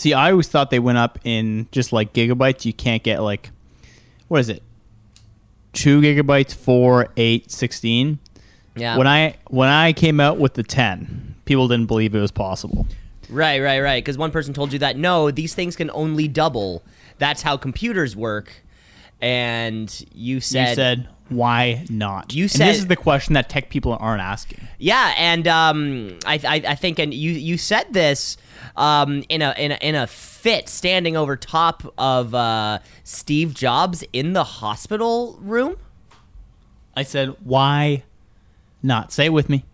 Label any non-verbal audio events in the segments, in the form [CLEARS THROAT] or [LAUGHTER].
See, I always thought they went up in just like gigabytes. You can't get like, what is it? Two gigabytes, four, eight, sixteen. Yeah. When I when I came out with the ten, people didn't believe it was possible. Right, right, right. Because one person told you that no, these things can only double. That's how computers work. And you said, you said why not? You and said- this is the question that tech people aren't asking. yeah, and um, I, I, I think, and you, you said this um, in a, in a, in a fit, standing over top of uh, Steve Jobs in the hospital room. I said why not? Say it with me.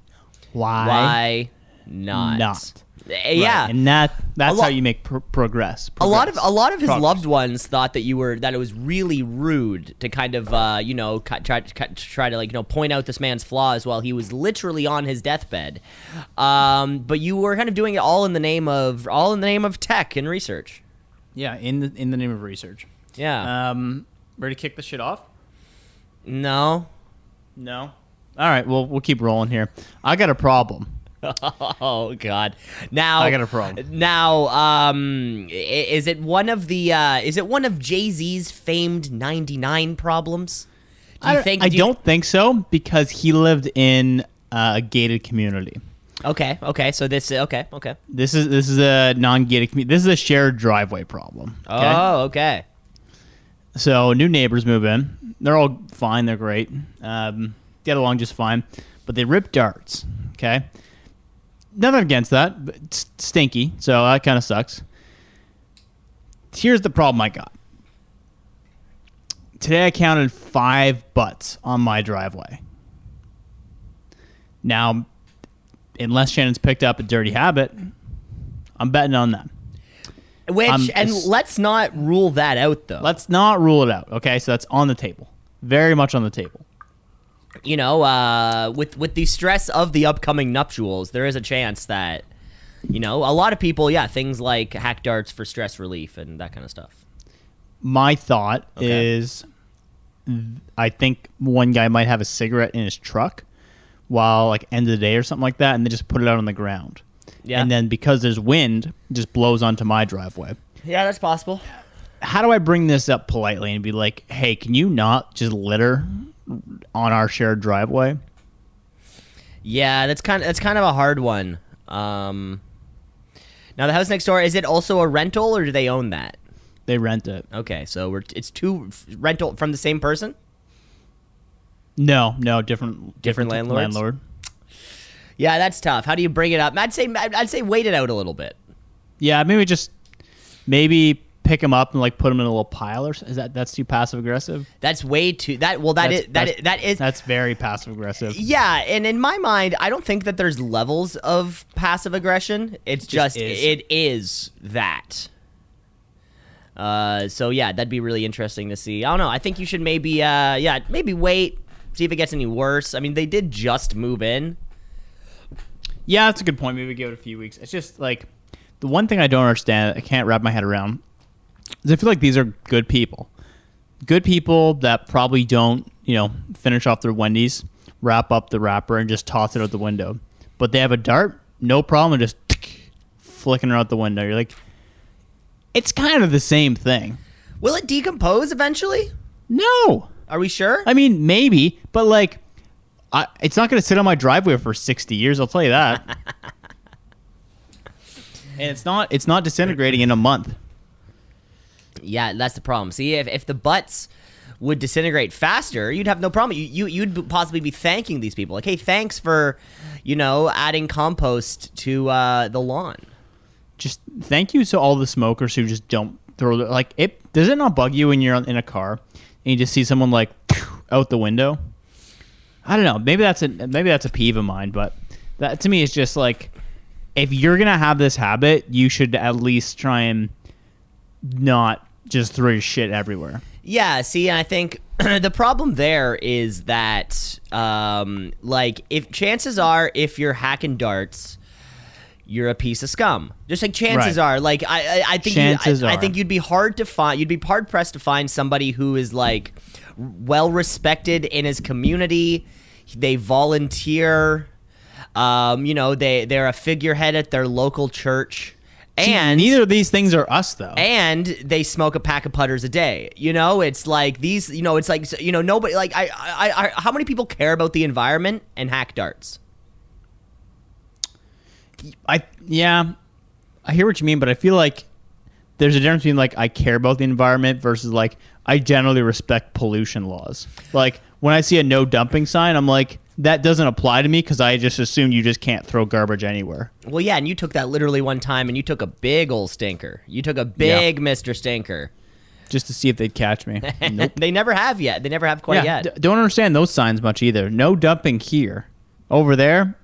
Why, Why not? not? Right, Yeah. and that that's A how you make pro- progress. a lot of a lot of his Progress. loved ones thought that you were that it was really rude to kind of uh, you know try cut, try to like you know point out this man's flaws while he was literally on his deathbed. Um, but you were kind of doing it all in the name of all in the name of tech and research. Yeah, in the in the name of research. Yeah. Um, ready to kick the shit off? no. No. All right. Well, we'll keep rolling here. I got a problem. [LAUGHS] Oh God! Now I got a problem. Now, um, is it one of the uh, is it one of Jay Z's famed ninety nine problems? Do you I, think? I do don't think so because he lived in uh, a gated community. Okay. Okay. So this. Okay. Okay. This is this is a non-gated community. This is a shared driveway problem. Okay. Oh. Okay. So new neighbors move in. They're all fine. They're great. Um, get along just fine. But they rip darts. Okay. Nothing against that. But it's stinky. So that kind of sucks. Here's the problem I got. Today I counted five butts on my driveway. Now, unless Shannon's picked up a dirty habit, I'm betting on that. Which Um, and let's not rule that out though. Let's not rule it out. Okay, so that's on the table. Very much on the table. You know, uh, with with the stress of the upcoming nuptials, there is a chance that you know a lot of people, yeah, things like hack darts for stress relief and that kind of stuff. My thought Okay. is I think one guy might have a cigarette in his truck while like end of the day or something like that and they just put it out on the ground. Yeah. And then because there's wind, it just blows onto my driveway. Yeah, that's possible. How do I bring this up politely and be like, "Hey, can you not just litter on our shared driveway?" Yeah, that's kind of that's kind of a hard one. Um, now the house next door is it also a rental or do they own that? They rent it. Okay, so we're it's two rental from the same person. No, no, different Different landlords? Landlord. Yeah, that's tough. How do you bring it up? I'd say I'd say wait it out a little bit. Yeah, maybe just maybe pick them up and like put them in a little pile or s- is that that's too passive aggressive? That's way too that well that that's, is, that is, that is That's very passive aggressive. yeah, and in my mind, I don't think that there's levels of passive aggression. It's just, just is. it is that. Uh, so yeah, that'd be really interesting to see. I don't know. I think you should maybe, uh, yeah, maybe wait, see if it gets any worse. I mean, they did just move in. Yeah, that's a good point. Maybe give it a few weeks. It's just like the one thing I don't understand, I can't wrap my head around, is I feel like these are good people. Good people that probably don't, you know, finish off their Wendy's, wrap up the wrapper, and just toss it out the window. But they have a dart, no problem, just [TSK] flicking it out the window. You're like, it's kind of the same thing. Will it decompose eventually? No. Are we sure? I mean, maybe, but like, I, it's not going to sit on my driveway for 60 years. I'll tell you that. [LAUGHS] and it's not it's not disintegrating in a month. Yeah, that's the problem. See, if, if the butts would disintegrate faster, you'd have no problem. You, you you'd possibly be thanking these people, like, hey, thanks for, you know, adding compost to uh, the lawn. Just thank you to all the smokers who just don't throw the, like it. Does it not bug you when you're in a car and you just see someone like [SNIFFS] out the window? I don't know. Maybe that's a maybe that's a peeve of mine, but that to me is just like if you're gonna have this habit, you should at least try and not just throw your shit everywhere. Yeah, see, I think [CLEARS THROAT] the problem there is that, um, like, if chances are, if you're hacking darts, you're a piece of scum. Just like chances Right. are, like I, I, I think, you, Chances I, I are. think you'd be hard to find. You'd be hard pressed to find somebody who is like well respected in his community. They volunteer. Um, you know, they they're a figurehead at their local church, See, And neither of these things are us though. and they smoke a pack of putters a day. You know, it's like these. You know, it's like you know nobody like I, I, I how many people care about the environment and hack darts? I yeah, I hear what you mean, but I feel like there's a difference between like I care about the environment versus like I generally respect pollution laws. Like when I see a no dumping sign, I'm like that doesn't apply to me because I just assume you just can't throw garbage anywhere. Well, yeah, and you took that literally one time, and you took a big old stinker. You took a big Mister Stinker. Just to see if they'd catch me. [LAUGHS] nope. they never have yet. They never have quite Yeah, yet. d- don't understand those signs much either. No dumping here. Over there,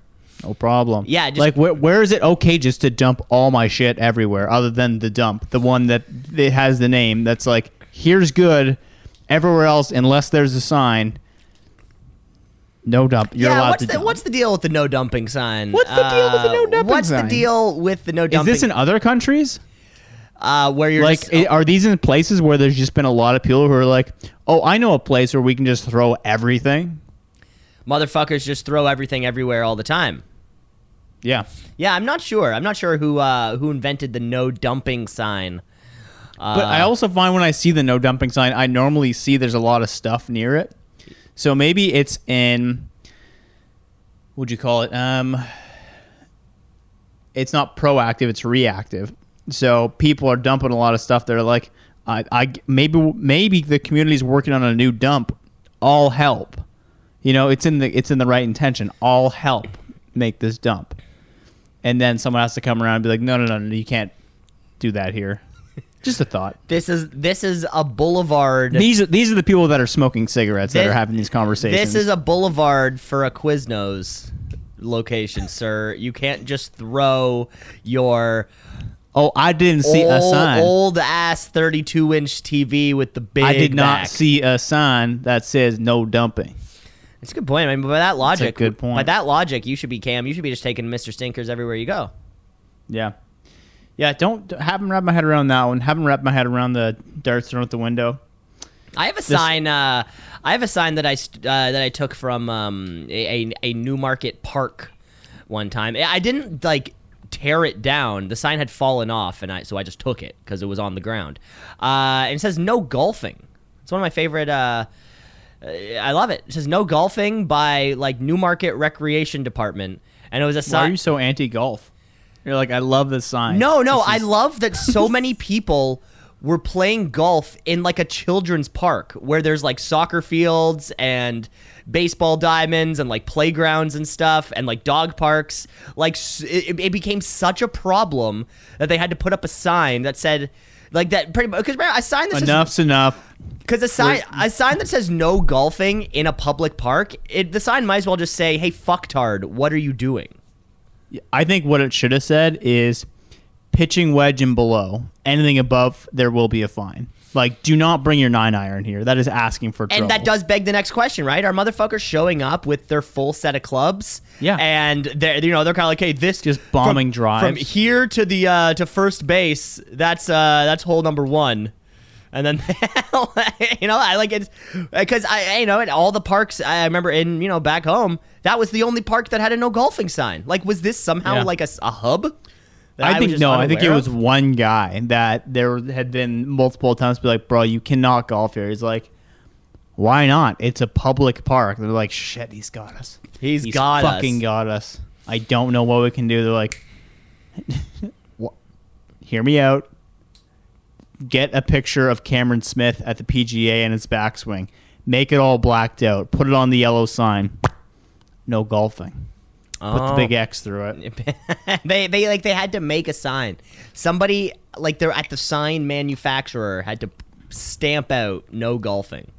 no problem. Yeah, just- like where, where is it okay just to dump all my shit everywhere other than the dump, the one that it has the name that's like here's good, everywhere else unless there's a sign. No dump. You're yeah, allowed what's to the dump. what's the deal with the no dumping sign? What's the deal with the no Uh, dumping What's sign? the deal with the no dumping? is this in other countries? uh, where you're like, just, i- are these in places where there's just been a lot of people who are like, oh, I know a place where we can just throw everything? motherfuckers just throw everything everywhere all the time? Yeah. Yeah, I'm not sure. I'm not sure who uh, who invented the no dumping sign. Uh, But I also find when I see the no dumping sign, I normally see there's a lot of stuff near it. So maybe it's in what'd you call it? Um it's not proactive, it's reactive. So people are dumping a lot of stuff. They're like, I, I maybe maybe the community's working on a new dump. All help. You know, it's in the it's in the right intention. All help make this dump. And then someone has to come around and be like, no, no, no, no you can't do that here. Just a thought. this is this is a boulevard. These are, these are the people that are smoking cigarettes that This- are having these conversations. This is a boulevard for a Quiznos location, sir. You can't just throw your oh, I didn't see a old, sign. old ass 32 inch TV with the big. I did not back. see a sign that says no dumping. It's a good point. I mean, by that logic, good point. By that logic, you should be Cam. You should be just taking Mr. Stinkers everywhere you go. Yeah, yeah. Don't haven't wrapped my head around that one. Haven't wrapped my head around the darts thrown at the window. I have a sign. Uh, I have a sign that I uh, that I took from um, a, a a Newmarket Park one time. I didn't like tear it down. The sign had fallen off, and I so I just took it because it was on the ground. Uh, and it says no golfing. It's one of my favorite. Uh, uh, I love it. It says no golfing by like Newmarket Recreation Department, and it was a sign. Why are you so anti golf? You're like, I love this sign. No, no, This I love that so [LAUGHS] many people were playing golf in like a children's park where there's like soccer fields and baseball diamonds and like playgrounds and stuff and like dog parks. Like it, it became such a problem that they had to put up a sign that said like that pretty because a sign that says enough's enough. because a sign a sign that says no golfing in a public park it the sign might as well just say hey fucktard what are you doing I think what it should have said is pitching wedge and below. Anything above, there will be a fine. Like, do not bring your nine iron here. That is asking for trouble. And that does beg the next question, right? Are motherfuckers showing up with their full set of clubs? Yeah. And they're you know they're kind of like, hey, this Just bombing from, drives. from here to the uh, to first base. That's uh that's hole number one. And then [LAUGHS] you know I like it because I you know at all the parks I remember in you know back home that was the only park that had a no golfing sign. Like was this somehow Yeah. like a hub? that I was think no. I think it unaware was one guy that there had been multiple times be like, bro, you cannot golf here. He's like, why not? It's a public park. They're like, shit, he's got us. He's got us. fucking got us. I don't know what we can do. They're like, [LAUGHS] "Wha- hear me out. Get a picture of Cameron Smith at the PGA and his backswing. Make it all blacked out. Put it on the yellow sign. No golfing. Put the Oh. big X through it. [LAUGHS] they they like they had to make a sign. Somebody like they're at the sign manufacturer had to stamp out no golfing.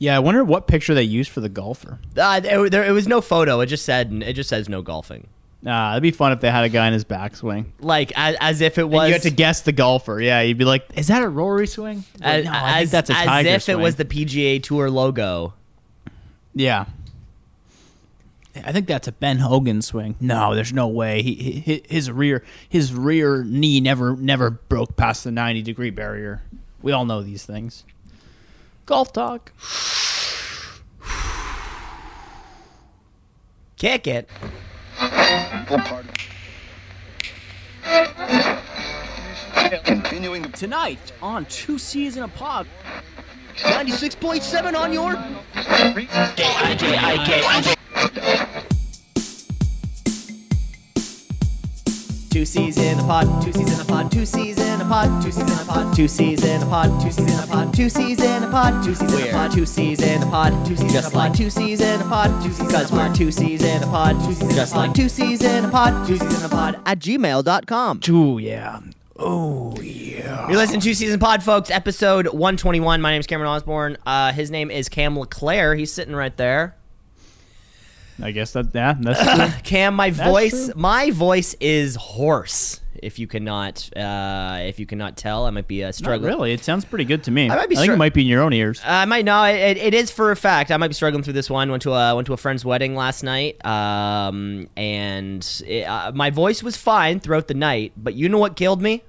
Yeah, I wonder what picture they used for the golfer. Uh, there, there it was no photo. It just said it just says no golfing. Ah, it'd be fun if they had a guy in his backswing. Like as, as if it And was you had to guess the golfer. Yeah, you'd be like, "Is that a Rory swing?" as, Like, no, I think that's a as Tiger if swing. it was the PGA Tour logo. Yeah. I think that's a Ben Hogan swing. No, there's no way. He, he his rear his rear knee never never broke past the 90 degree barrier. We all know these things. Golf talk. Kick it. Continuing Tonight on Two C's in a Pod. 96.7 on your. Two C's in a pod, two C's in a pod, two C's in a pod, two C's in a pod, two C's in a pod, two C's in a pod, two C's in a pod, two C's in a pod, two C's in a pod, two C's just like two C's in a pod, two C's because we're two C's in a pod, two C's just like two C's in a pod, two C's in a pod at gmail.com. Ooh, yeah. Oh, yeah. You're listening to Season Pod, folks, episode 121. My name's Cameron Osborne. Uh, his name is Cam LeClaire. He's sitting right there. I guess that, yeah, that's [LAUGHS] true. Cam, my That's voice, true. my voice is hoarse. If you cannot, uh, if you cannot tell, I might be uh, Not struggling. really. It sounds pretty good to me. I might be I think str- it might be in your own ears. I might no, it, it is for a fact. I might be struggling through this one. Went to a went to a friend's wedding last night, um, and it, uh, my voice was fine throughout the night. But you know what killed me?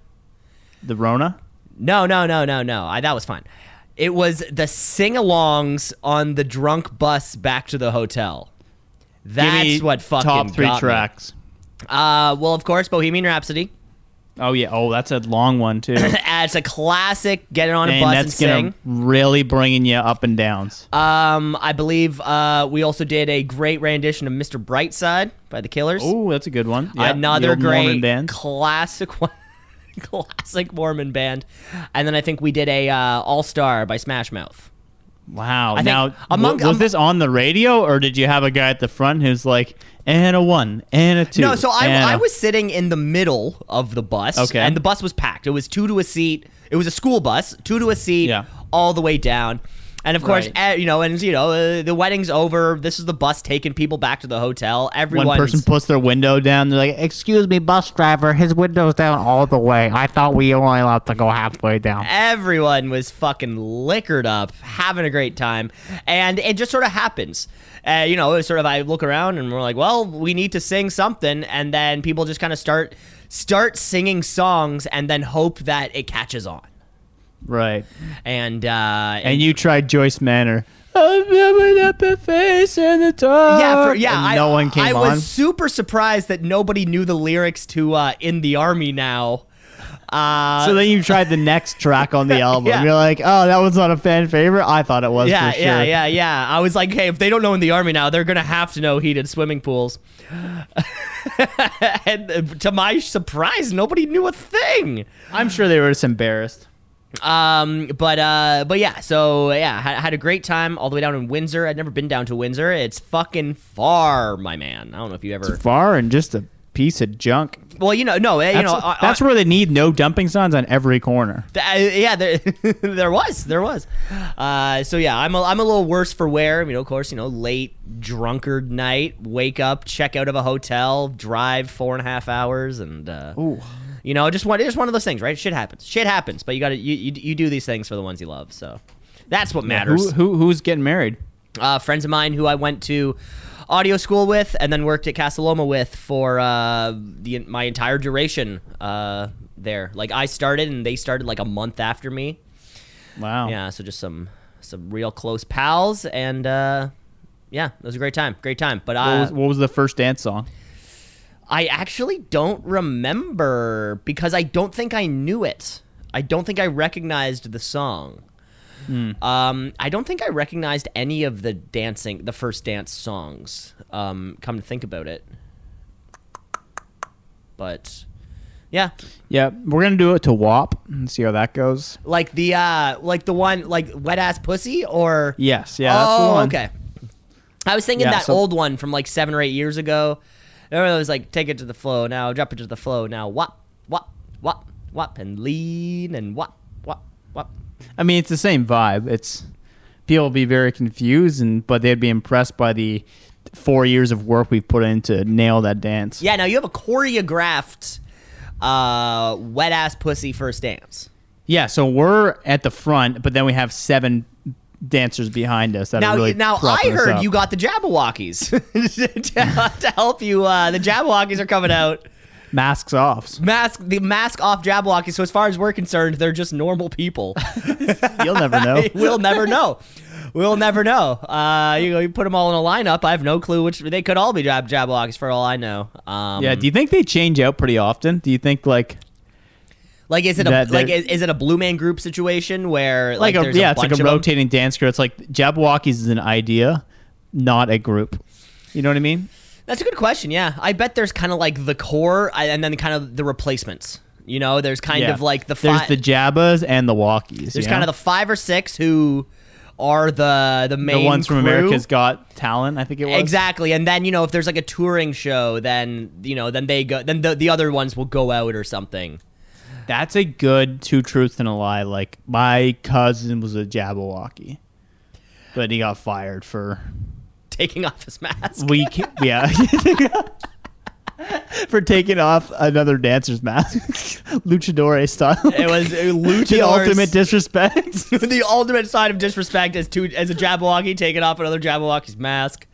The Rona? No, no, no, no, no. I, that was fine. It was the sing-alongs on the drunk bus back to the hotel. That's what fucking top three got me. tracks. Uh, well, of course, Bohemian Rhapsody. Oh yeah. Oh, that's a long one too. [COUGHS] It's a classic. Get it on a and bus and that's sing. gonna really bringing you up and downs. Um, I believe uh, we also did a great rendition of "Mr. Brightside" by the Killers. Oh, that's a good one. The Another great band. classic one. [LAUGHS] classic Mormon band, and then I think we did a uh, All Star by Smash Mouth. Wow. think now, among- was um, this on the radio, or did you have a guy at the front who's like, and a one, and a two? No, so I, I a-" was sitting in the middle of the bus. Okay. And the bus was packed. It was two to a seat. It was a school bus, two to a seat, Yeah. all the way down. And of course, Right. eh, you know, and you know, uh, the wedding's over. This is the bus taking people back to the hotel. Everyone, One person puts their window down. They're like, "Excuse me, bus driver. His window's down all the way. I thought we were only allowed to go halfway down." everyone was fucking liquored up, having a great time, and it just sort of happens. Uh, you know, it's sort of I look around and we're like, well, we need to sing something, and then people just kind of start start singing songs, and then hope that it catches on. Right. And uh, And you tried Joyce Manor. I'm coming up a face in the dark. yeah, for, yeah, And I, no one came I on. was super surprised that nobody knew the lyrics to uh, "In the Army Now." Uh, so then you tried the next track on the [LAUGHS] album. Yeah. You're like, "Oh, that was not a fan favorite. I thought it was yeah, for sure." yeah, yeah, yeah. I was like, hey, if they don't know in the army now, they're gonna have to know heated swimming pools. [LAUGHS] and to my surprise, nobody knew a thing. I'm sure they were just embarrassed. Um, but uh, but yeah, so yeah, had, had a great time all the way down in Windsor. I'd never been down to Windsor. It's fucking far, my man. I don't know if you ever. Far and just a piece of junk. Well, you know, no, eh, you know, that's where they need no dumping signs on every corner. Th- uh, yeah, there, [LAUGHS] there was, there was. Uh, so yeah, I'm a, I'm a little worse for wear. You know, of course, you know, late drunkard night, wake up, check out of a hotel, drive four and a half hours, and uh, you know, just one, just one of those things, right? Shit happens. Shit happens, but you got to you, you you do these things for the ones you love. So that's what matters. Who, who who's getting married? Uh, friends of mine who I went to audio school with, and then worked at Casa Loma with for uh, the my entire duration uh, there. Like I started, and they started like a month after me. Wow. Yeah, so just some some real close pals, and uh, yeah, it was a great time, great time. But What, I was, what was the first dance song? I actually don't remember because I don't think I knew it. I don't think I recognized the song. Um, I don't think I recognized any of the dancing, the first dance songs. Um, come to think about it, but yeah, Yeah, we're gonna do it to WAP and see how that goes. like the uh, like the one like wet ass pussy or Yes, yeah, that's oh, the one. okay. I was thinking Yeah, that so- old one from like seven or eight years ago. Remember, it was like take it to the flow now, drop it to the flow now, whop, whop, whop, whop, and lean and whop, whop, whop. I mean, it's the same vibe. It's people will be very confused, and but they'd be impressed by the four years of work we've put in to nail that dance. Yeah, now you have a choreographed uh, wet ass pussy first dance. Yeah, so we're at the front, but then we have seven dancers behind us that Now, are really now I heard up. you got the Jabbawockeez [LAUGHS] to, to help you. Uh, the Jabbawockeez are coming out. masks off. Mask the mask off Jabbawockeez. So as far as we're concerned, they're just normal people. [LAUGHS] You'll never know. [LAUGHS] we'll never know. We'll never know. Uh, you know, you put them all in a lineup. I have no clue which they could all be Jab Jabbawockeez for all I know. Um, yeah, do you think they change out pretty often? Do you think like Like, is it a That like is, is it a Blue Man Group situation where like, like, a there's yeah, a it's like a them? rotating dance crew. It's like Jabbawockeez is an idea, not a group. You know what I mean? That's a good question. Yeah, I bet there's kind of like the core and then kind of the replacements. You know, there's kind Yeah. of like the there's the Jabbas and the Walkies. there's kind of the five or six who are the the main the ones from. America's Got Talent. I think it was Exactly, and then you know if there's like a touring show, then you know then they go, then the the other ones will go out or something. That's a good two truths and a lie. Like my cousin was a Jabberwocky, but he got fired for [LAUGHS] Taking off his mask. we yeah [LAUGHS] for taking off another dancer's mask, [LAUGHS] luchador style. It was uh, luchadors. the ultimate disrespect. the ultimate sign of disrespect is to as a Jabberwocky taking off another Jabberwocky's mask.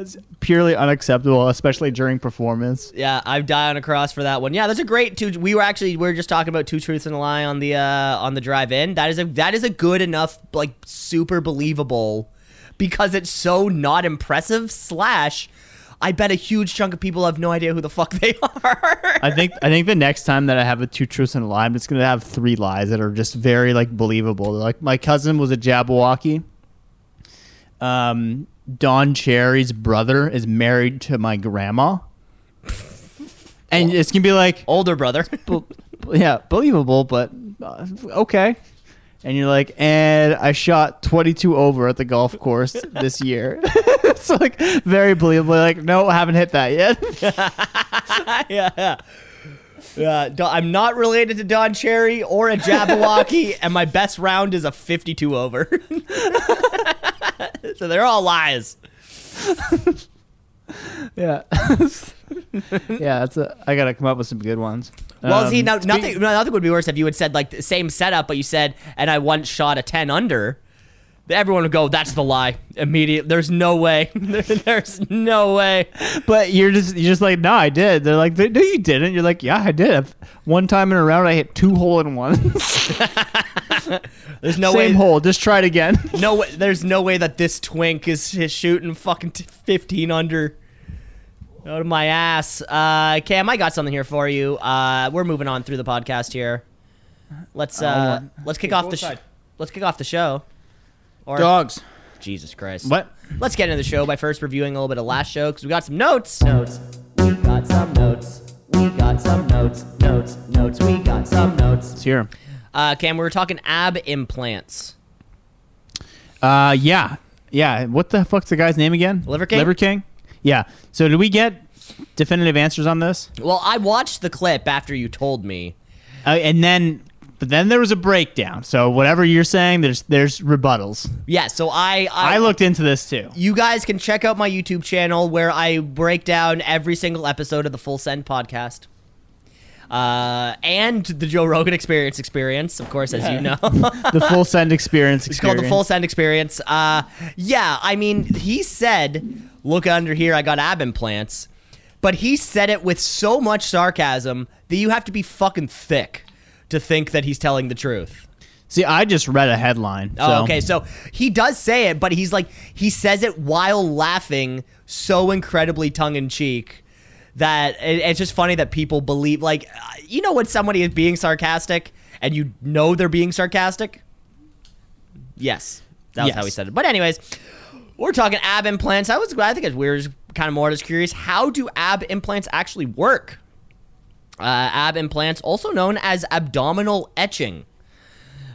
That's purely unacceptable, especially during performance. Yeah, I've died on a cross for that one. Yeah, that's a great two. We were actually we were just talking about two truths and a lie on the uh, on the drive in. That is a that is a good enough like super believable because it's so not impressive. Slash, I bet a huge chunk of people have no idea who the fuck they [LAUGHS] are. I think I think the next time that I have a two truths and a lie, I'm just gonna have three lies that are just very like believable. Like my cousin was a Jabberwocky. Um, Don Cherry's brother is married to my grandma, and it's gonna be like, Older brother. [LAUGHS] be- yeah, believable, but uh, okay. And you're like, and I shot 22 over at the golf course this [LAUGHS] year. [LAUGHS] it's like very believable. Like, no, I haven't hit that yet. yeah, yeah. Don- I'm not related to Don Cherry or a Jabberwocky, and my best round is a 52 over. [LAUGHS] so they're all lies. Yeah. [LAUGHS] yeah, that's a, I gotta come up with some good ones. Well, see, Um, now, speak- nothing, nothing would be worse if you had said like the same setup, but you said, and I once shot a 10 under. Everyone would go, "That's the lie." Immediate. There's no way. [LAUGHS] There's no way. But you're just you're just like, no, I did. They're like, no, you didn't. You're like, yeah, I did. One time in a round, I hit two hole in ones. [LAUGHS] There's no Same way. Same hole. Just try it again. [LAUGHS] No way. There's no way that this twink is, is shooting fucking t- 15 under. Out of my ass. Uh, Cam, I got something here for you. Uh, we're moving on through the podcast here. Let's uh, Oh, let's kick okay, off the sh- let's kick off the show. Or Dogs. Jesus Christ. What? Let's get into the show by first reviewing a little bit of last show because we got some notes. Notes. We got some notes. We got some notes. Notes. Notes. We got some notes. It's here. Uh, Cam, we were talking ab implants. Uh, yeah, yeah. What the fuck's the guy's name again? Liver King? Liver King. Yeah. So did we get definitive answers on this? Well, I watched the clip after you told me. Uh, and then, but then there was a breakdown. So whatever you're saying, there's there's rebuttals. Yeah, so I I, I looked into this too. You guys can check out my YouTube channel where I break down every single episode of the Full Send podcast. Uh, and the Joe Rogan Experience experience, of course, as you know. [LAUGHS] the full send experience. It's called the Full Send Experience. Uh, yeah, I mean, he said, "Look under here, I got ab implants," but he said it with so much sarcasm that you have to be fucking thick to think that he's telling the truth. See, I just read a headline. So. Oh, okay, so he does say it, but he's like he says it while laughing so incredibly tongue in cheek that it, it's just funny that people believe like uh, you know when somebody is being sarcastic and you know they're being sarcastic. Yes, that was Yes. how he said it. But anyways, we're talking ab implants. I was I think it's weird. Kind of more just curious. How do ab implants actually work? Uh, ab implants, also known as abdominal etching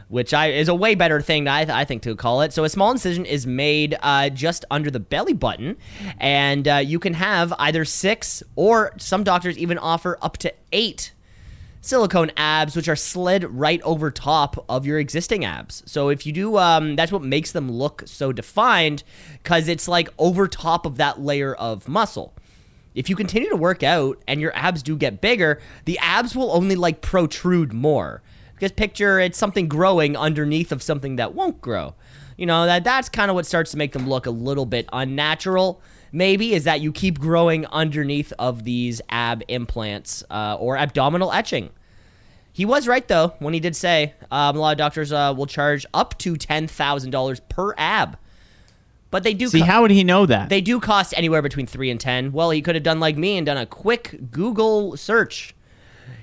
which I is a way better thing I, I think to call it. So a small incision is made uh, just under the belly button, and uh, you can have either six or some doctors even offer up to eight silicone abs, which are slid right over top of your existing abs. So if you do, um, that's what makes them look so defined, because it's like over top of that layer of muscle. If you continue to work out and your abs do get bigger, the abs will only like protrude more. Because picture it's something growing underneath of something that won't grow. You know, that that's kind of what starts to make them look a little bit unnatural. Maybe is that you keep growing underneath of these ab implants uh, or abdominal etching. He was right though when he did say um, a lot of doctors uh, will charge up to ten thousand dollars per ab, but they do See, co- how would he know that? they do cost anywhere between three and ten. Well, he could have done like me and done a quick Google search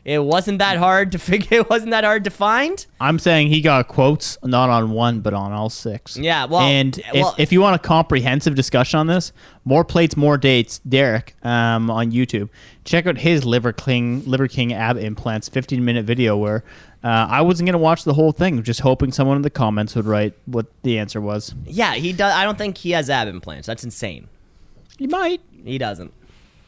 It wasn't that hard to [LAUGHS] figure. It wasn't that hard to find. I'm saying he got quotes not on one, but on all six. Yeah, well, and well- if, if you want a comprehensive discussion on this, more plates, more dates. Derek um, on YouTube, check out his Liver King Liver King ab implants 15 minute video where uh, I wasn't gonna watch the whole thing, just hoping someone in the comments would write what the answer was. Yeah, he does. I don't think he has ab implants. That's insane. He might. He doesn't.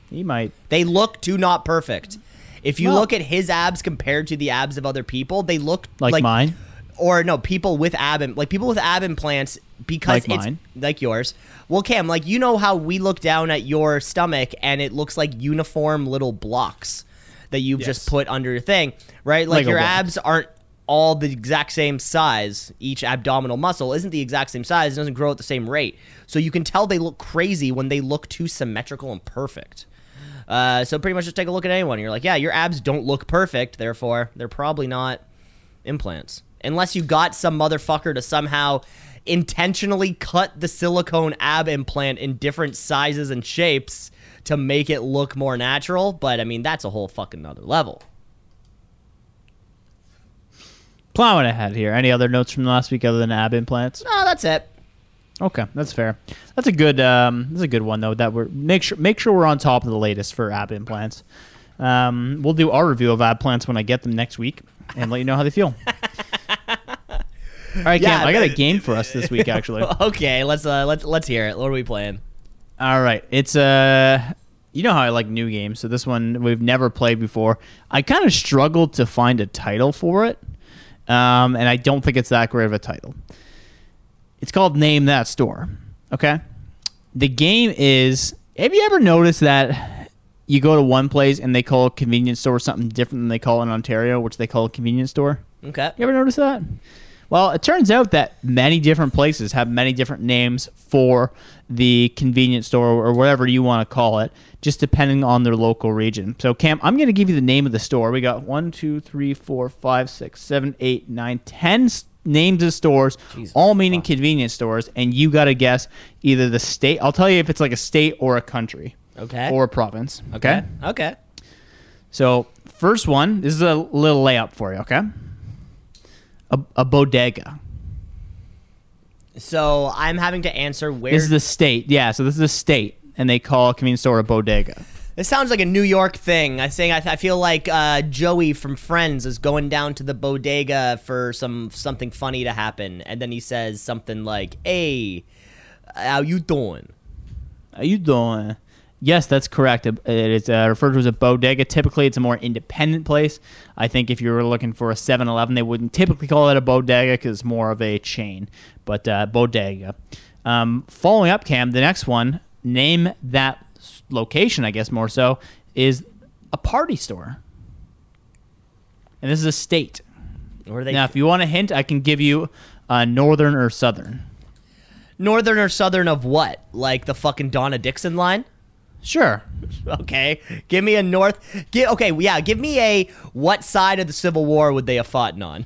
He might. They look too not perfect. If you Well- look at his abs compared to the abs of other people, they look Like mine? or no, people with ab im- like people with ab implants because Like it's mine? like yours. Well, Cam, like you know how we look down at your stomach and it looks like uniform little blocks that you've Yes. just put under your thing, right? Like your abs aren't all the exact same size. Each abdominal muscle isn't the exact same size. It doesn't grow at the same rate. So you can tell they look crazy when they look too symmetrical and perfect. Uh, so pretty much just take a look at anyone. You're like, yeah, your abs don't look perfect. Therefore, they're probably not implants. Unless you got some motherfucker to somehow intentionally cut the silicone ab implant in different sizes and shapes to make it look more natural. But I mean, that's a whole fucking other level. Plowing ahead here. Any other notes from last week other than ab implants? No, that's it. Okay, that's fair. That's a good. Um, that's a good one though. That we're make sure make sure we're on top of the latest for ab implants. Um, we'll do our review of ab plants when I get them next week and let you know how they feel. [LAUGHS] All right, Yeah, Cam. I got a game for us this week actually. [LAUGHS] Okay, let's uh, let's let's hear it. What are we playing? All right, it's uh, you know how I like new games, so this one we've never played before. I kind of struggled to find a title for it, um, and I don't think it's that great of a title. It's called Name That Store. Okay, the game is. Have you ever noticed that you go to one place and they call a convenience store something different than they call in Ontario, which they call a convenience store? Okay. You ever notice that? Well, it turns out that many different places have many different names for the convenience store or whatever you want to call it, just depending on their local region. So, Cam, I'm going to give you the name of the store. We got one, two, three, four, five, six, seven, eight, nine, ten names of stores, Jesus all meaning convenience stores, and you got to guess either the state. I'll tell you if it's like a state or a country Okay. or a province. Okay. Okay. So, first one, this is a little layup for you, okay? A, a bodega. So I'm having to answer where. This is the state. Yeah, so this is a state, and they call a convenience store a bodega. This sounds like a New York thing. I think I, I feel like uh, Joey from Friends is going down to the bodega for some something funny to happen, and then he says something like, "Hey, how you doing?" How you doing? Yes, that's correct. It is uh, referred to as a bodega. Typically, it's a more independent place. I think if you were looking for a 7-Eleven, they wouldn't typically call it a bodega because it's more of a chain. But uh, bodega. Um, following up, Cam, the next one, name that location, I guess more so, is a party store. And this is a state. Or they Now, if you want a hint, I can give you uh, northern or southern. northern or southern of what? Like the fucking Donna Dixon line? Sure. [LAUGHS] Okay, give me a north. Give, okay, yeah, give me a what side of the Civil War would they have fought on?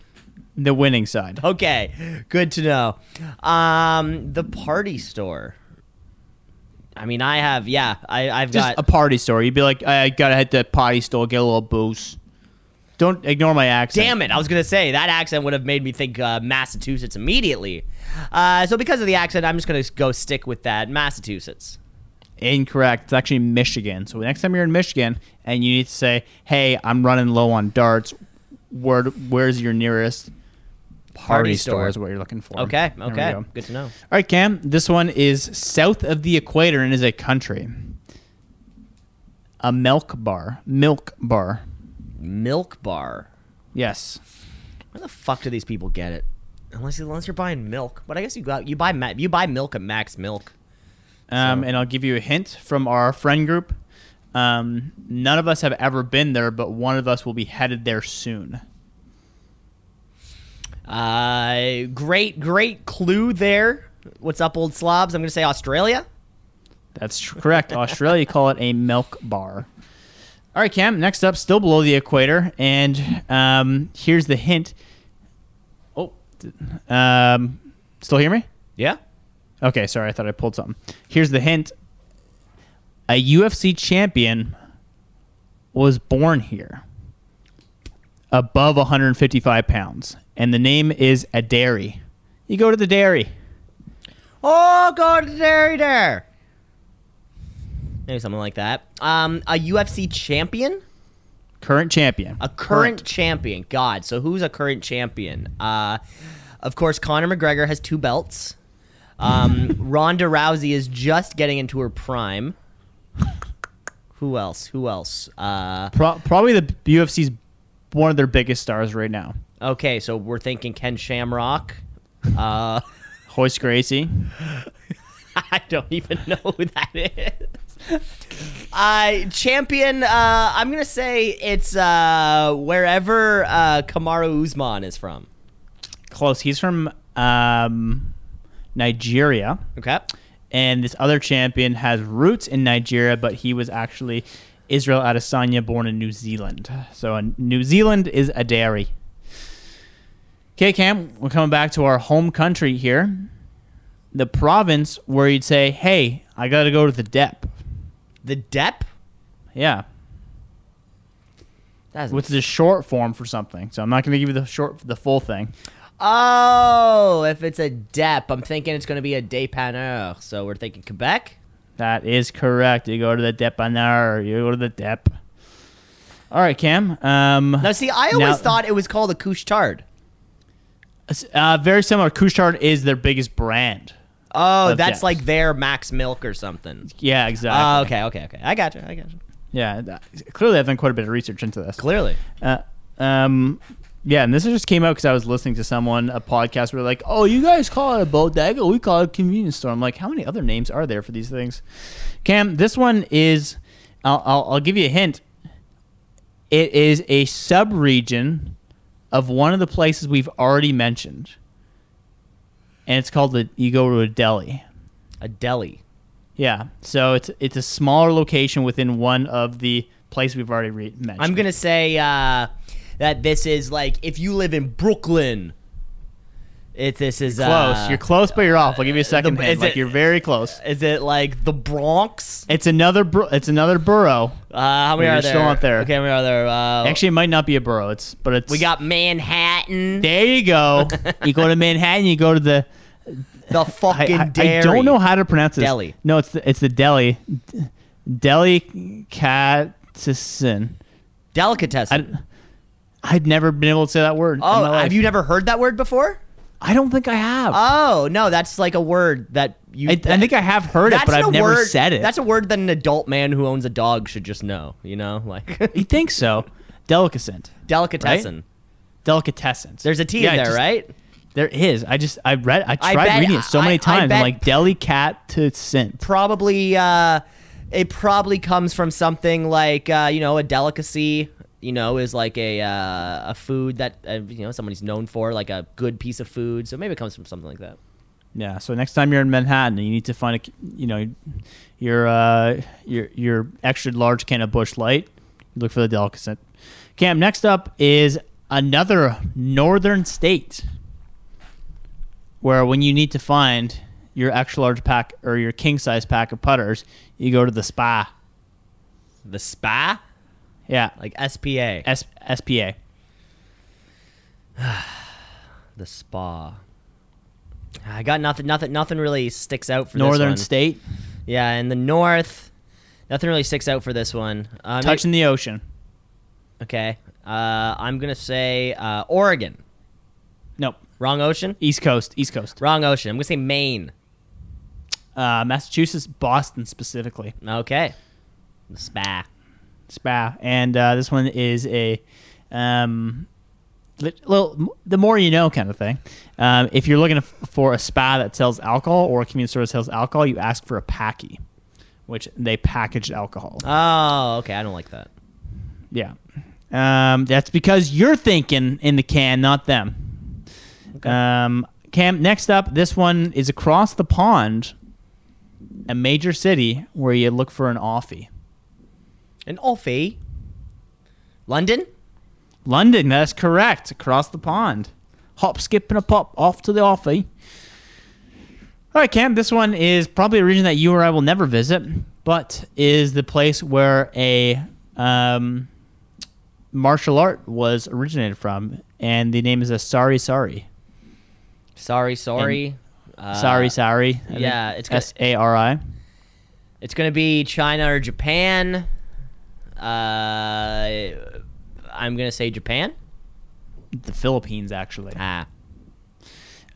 The winning side. Okay, good to know. Um, the party store. I mean, I have, yeah, I, I've Just got. a party store. You'd be like, I gotta hit the party store, get a little booze. Don't ignore my accent. Damn it! I was gonna say that accent would have made me think uh, Massachusetts immediately. Uh, so because of the accent, I'm just gonna go stick with that Massachusetts. Incorrect. It's actually Michigan. So next time you're in Michigan and you need to say, "Hey, I'm running low on darts. Where where's your nearest party, Party store?" store. Is what you're looking for. Okay, okay, go. good to know. All right, Cam. This one is south of the equator and is a country. A milk bar. Milk bar. Milk bar. Yes. Where the fuck do these people get it? Unless unless you're buying milk, but I guess you got you buy you buy milk at Mac's Milk. Um, So- And I'll give you a hint from our friend group. Um, none of us have ever been there, but one of us will be headed there soon. Uh, great great clue there. What's up, old slobs? I'm gonna say Australia. That's correct. Australia call it a milk bar. All right, Cam. Next up, still below the equator, and um, here's the hint. Oh, um, still hear me? Yeah. Okay, sorry. I thought I pulled something. Here's the hint. A UFC champion was born here. above 155 pounds, and the name is a dairy. You go to the dairy. Oh, go to the dairy there. Maybe something like that. Um, a UFC champion, Current champion. a current, champion. God, so who's a current champion? Uh, of course, Conor McGregor has two belts. Um, Ronda Rousey is just getting into her prime. Who else? Who else? Uh, Pro- probably the UFC's one of their biggest stars right now. okay, so we're thinking Ken Shamrock. Uh, [LAUGHS] Royce Gracie. [LAUGHS] I don't even know who that is. Uh, champion, uh, I'm going to say it's uh, wherever uh, Kamaru Usman is from. Close. He's from um, Nigeria. Okay. And this other champion has roots in Nigeria, but he was actually Israel Adesanya, born in New Zealand. So uh, New Zealand is a dairy. Okay, Cam, we're coming back to our home country here. The province where you'd say, hey, I got to go to the DEP. The Dep? Yeah. That's Which is a short form for something. So I'm not going to give you the short, the full thing. Oh, if it's a Dep, I'm thinking it's going to be a Dépanneur. So we're thinking Quebec? That is correct. You go to the Dépanneur. You go to the DEP. All right, Cam. Um, Now, see, I always Now- thought it was called a couche tard. Uh, very similar. Couche-Tard is their biggest brand. Oh, that's Deps. like their Mac's Milk or something. Yeah, exactly. Oh, okay, okay, okay. I got you. I got you. Yeah, clearly I've done quite a bit of research into this. Clearly. Uh, um, yeah, and this just came out because I was listening to someone a podcast where like, "Oh, you guys call it a bodega, we call it a convenience store." I'm like, how many other names are there for these things? Cam, this one is. I'll, I'll, I'll give you a hint. It is a sub-region of one of the places we've already mentioned, and it's called the. You go to a deli. A deli. Yeah, so it's it's a smaller location within one of the places we've already re- mentioned. I'm gonna say uh, that this is like if you live in Brooklyn. It this is close. Uh, you're close, but you're off. I'll give you a second the- Like it- you're very close. Is it like the Bronx? It's another. bur- It's another borough. Uh, how many are still there? not there. Okay, how many are there? Uh, Actually, it might not be a borough. It's but it's. we got Manhattan, There you go. [LAUGHS] you go to Manhattan. You go to the. the fucking I, dairy. I don't know how to pronounce this. Deli. No, it's the it's the deli. Deli Delicatessen. Delicatessen. I, I'd never been able to say that word. in oh, my life. have you never heard that word before? I don't think I have. Oh no, that's like a word that you. I, I think I have heard it, but I've never word, said it. That's a word that an adult man who owns a dog should just know. You know, like [LAUGHS] You think so? Delicatessen. delicatessen. Delicatessens. There's a T Yeah, in there, just- right? There is. I just I read I I tried bet- reading it so many I times. I'm like delicatessen. Probably. uh It probably comes from something like uh, you know a delicacy. You know, is like a uh, a food that uh, you know somebody's known for, like a good piece of food. So maybe it comes from something like that. Yeah. So next time you're in Manhattan, and you need to find a you know your uh your your extra large can of Busch Light. Look for the delicatessen. Cam. Next up is another northern state where when you need to find your extra large pack or your king size pack of putters, you go to the spa. The spa, Yeah. like SPA. S- SPA. [SIGHS] The spa. I got nothing. Nothing. Nothing really sticks out for this Northern state. Yeah, in the north, nothing really sticks out for this one. Uh, Touching the ocean. okay. Uh, I'm gonna say uh, Oregon. Nope. Wrong ocean. East Coast. East Coast. Wrong ocean. I'm gonna say Maine. Uh, Massachusetts, Boston specifically. Okay. The spa. Spa. And uh, this one is a um, little, the more you know kind of thing. Um, if you're looking f- for a spa that sells alcohol or a community store that sells alcohol, you ask for a packy, which they packaged alcohol. Oh, okay. I don't like that. Yeah. Um, that's because you're thinking in the can, not them. Um, Cam, next up, this one is across the pond, a major city where you look for an offie. An Offie. London. London, that's correct. Across the pond. Hop, skip, and a pop off to the offie. All right, Cam, this one is probably a region that you or I will never visit, but is the place where a um, martial art was originated from, and the name is a sari sari. Sorry, sorry. Uh, Sorry, sorry. I yeah, it's S A R I. It's gonna be China or Japan. Uh, I'm gonna say Japan. The Philippines, actually. Ah,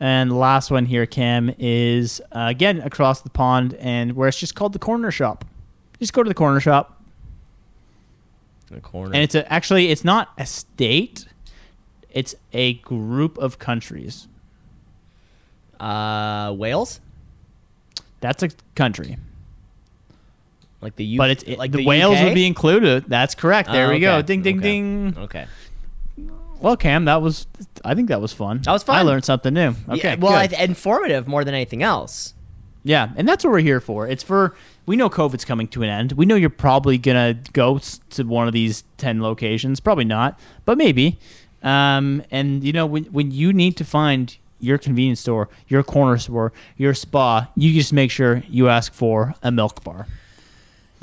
And the last one here, Cam, is uh, again across the pond, and where it's just called the corner shop. Just go to the corner shop, the corner. and it's a, actually it's not a state; it's a group of countries. uh, Wales, That's a country, like the U. but it's like the, Wales UK? would be included. That's correct. There Oh, we go. Ding, ding, Okay. ding. Okay. Well, Cam, that was. I think that was fun. That was fun. I learned something new. Okay. Yeah, well, I informative more than anything else. Yeah, and that's what we're here for. It's for we know COVID's coming to an end. We know you're probably gonna go to one of these ten locations. Probably not, but maybe. Um, and you know when when you need to find your convenience store, your corner store, your spa, you just make sure you ask for a milk bar.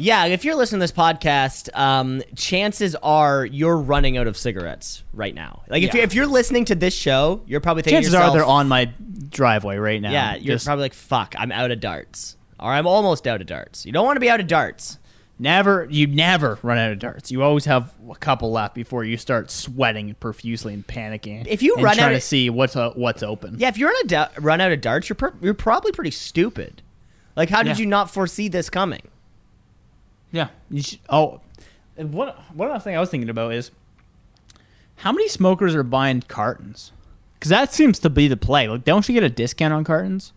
Yeah, if you're listening to this podcast, um, chances are you're running out of cigarettes right now. Like if, Yeah. you're, if you're listening to this show, you're probably thinking Chances yourself, are they're on my driveway right now. Yeah, you're Just probably like, "Fuck, I'm out of darts," or "I'm almost out of darts." You don't want to be out of darts. never you never run out of darts. You always have a couple left before you start sweating profusely and panicking. If you and run trying out to of- see what's uh, what's open. Yeah, if you're on a da- run out of darts, you're you're probably pretty stupid. Like, how did Yeah. you not foresee this coming? Yeah. You should, oh, and one one other thing I was thinking about is how many smokers are buying cartons? Because that seems to be the play. Like, don't you get a discount on cartons?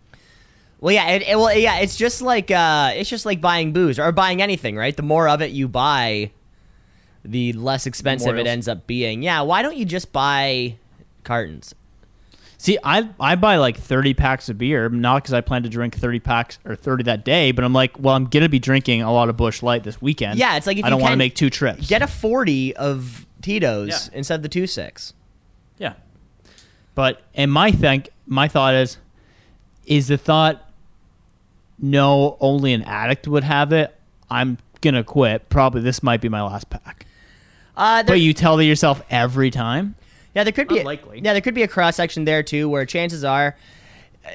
Well, yeah, it, it- well, yeah, it's just like uh, it's just like buying booze or buying anything, right? The more of it you buy, the less expensive it ends up being. Yeah, why don't you just buy cartons? See, I I buy like thirty packs of beer, not because I plan to drink thirty packs or thirty that day, but I'm like, well, I'm gonna be drinking a lot of Busch Light this weekend. Yeah, it's like if I you don't want to make two trips. Get a forty of Tito's Yeah. instead of the two six. Yeah. But and my think my thought is is the thought no only an addict would have it. I'm gonna quit. Probably this might be my last pack. Uh, there, But you tell yourself every time. Yeah, there could be Unlikely. yeah, there could be a cross section there too, where chances are, uh,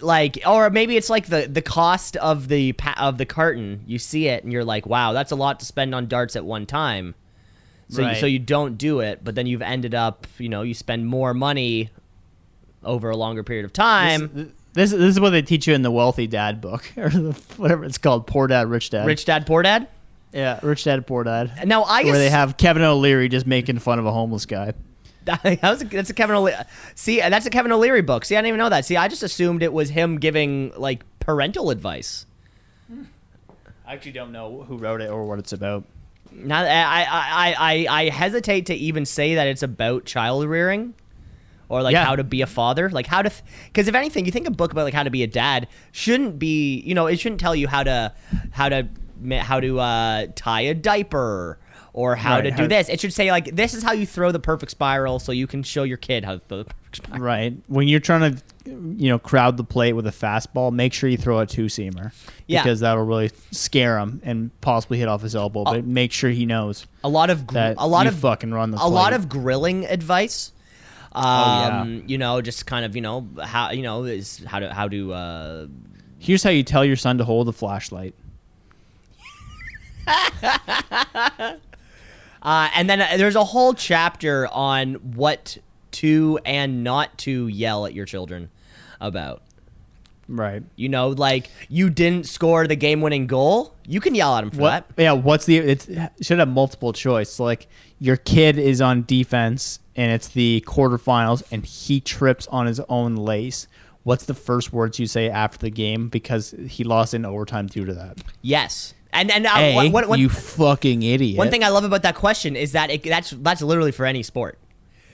like, or maybe it's like the the cost of the pa- of the carton. You see it and you're like, wow, that's a lot to spend on darts at one time. So you, so you don't do it, but then you've ended up, you know, you spend more money over a longer period of time. This, this is what they teach you in the Wealthy Dad book, [LAUGHS] or the, whatever it's called, Poor Dad, Rich Dad. Rich dad, poor dad. yeah, Rich Dad, Poor Dad. Now I Where they have Kevin O'Leary just making fun of a homeless guy. [LAUGHS] that was a, that's a Kevin O'Leary. See, that's a Kevin O'Leary book. See, I didn't even know that. See, I just assumed it was him giving like parental advice. I actually don't know who wrote it or what it's about. Now, I, I, I, I, I hesitate to even say that it's about child rearing, or like Yeah. how to be a father, like how to. Because if anything, you think a book about like how to be a dad shouldn't be, you know, it shouldn't tell you how to, how to, how to uh, tie a diaper. Or how Right, to do how- this. It should say like this is how you throw the perfect spiral, so you can show your kid how to throw the perfect spiral. Right. When you're trying to, you know, crowd the plate with a fastball, make sure you throw a two seamer. Yeah. Because that'll really scare him and possibly hit off his elbow. But make sure he knows A lot of gr- that a lot of fucking run the a lot of grilling advice. Um, Oh, yeah. you know, just kind of, you know, how you know is how to how to uh Here's how you tell your son to hold a flashlight. [LAUGHS] uh and then uh, there's a whole chapter on what to and not to yell at your children about. Right. You know, like you didn't score the game-winning goal, you can yell at them for What? that. Yeah. What's the? It's, it should have multiple choice. Like your kid is on defense and it's the quarterfinals and he trips on his own lace. What's the first words you say after the game because he lost in overtime due to that? Yes. And and uh, A, what, what, what- you fucking idiot. one thing I love about that question is that it, that's that's literally for any sport.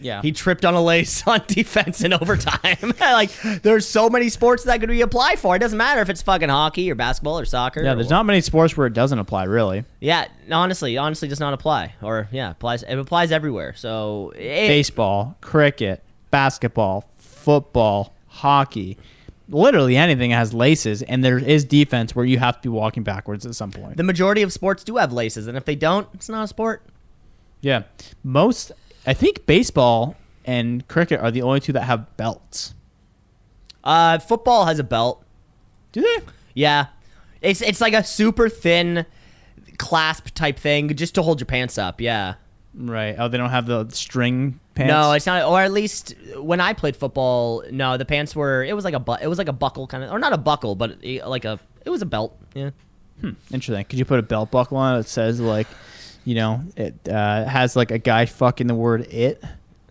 yeah, He tripped on a lace [LAUGHS] on defense in overtime. [LAUGHS] like, there's so many sports that could be applied for. It doesn't matter if it's fucking hockey or basketball or soccer. yeah. There's what- not many sports where it doesn't apply, really. Yeah, honestly, honestly, does not apply. Or yeah, applies. It applies everywhere. So it, Baseball, cricket, basketball, football, hockey, literally anything has laces, and there is defense where you have to be walking backwards at some point. the majority of sports do have laces, and if they don't, it's not a sport. Yeah. Most, I think baseball and cricket are the only two that have belts. Uh, football has a belt. Do they? Yeah, it's it's like a super thin clasp type thing just to hold your pants up. Yeah. Right. Oh, they don't have the string pants. No, it's not. Or at least when I played football, no, the pants were. It was like a bu- It was like a buckle kind of, or not a buckle, but like a. It was a belt. Yeah. interesting. Could you put a belt buckle on it that says like, you know, it uh, has like a guy fucking the word it,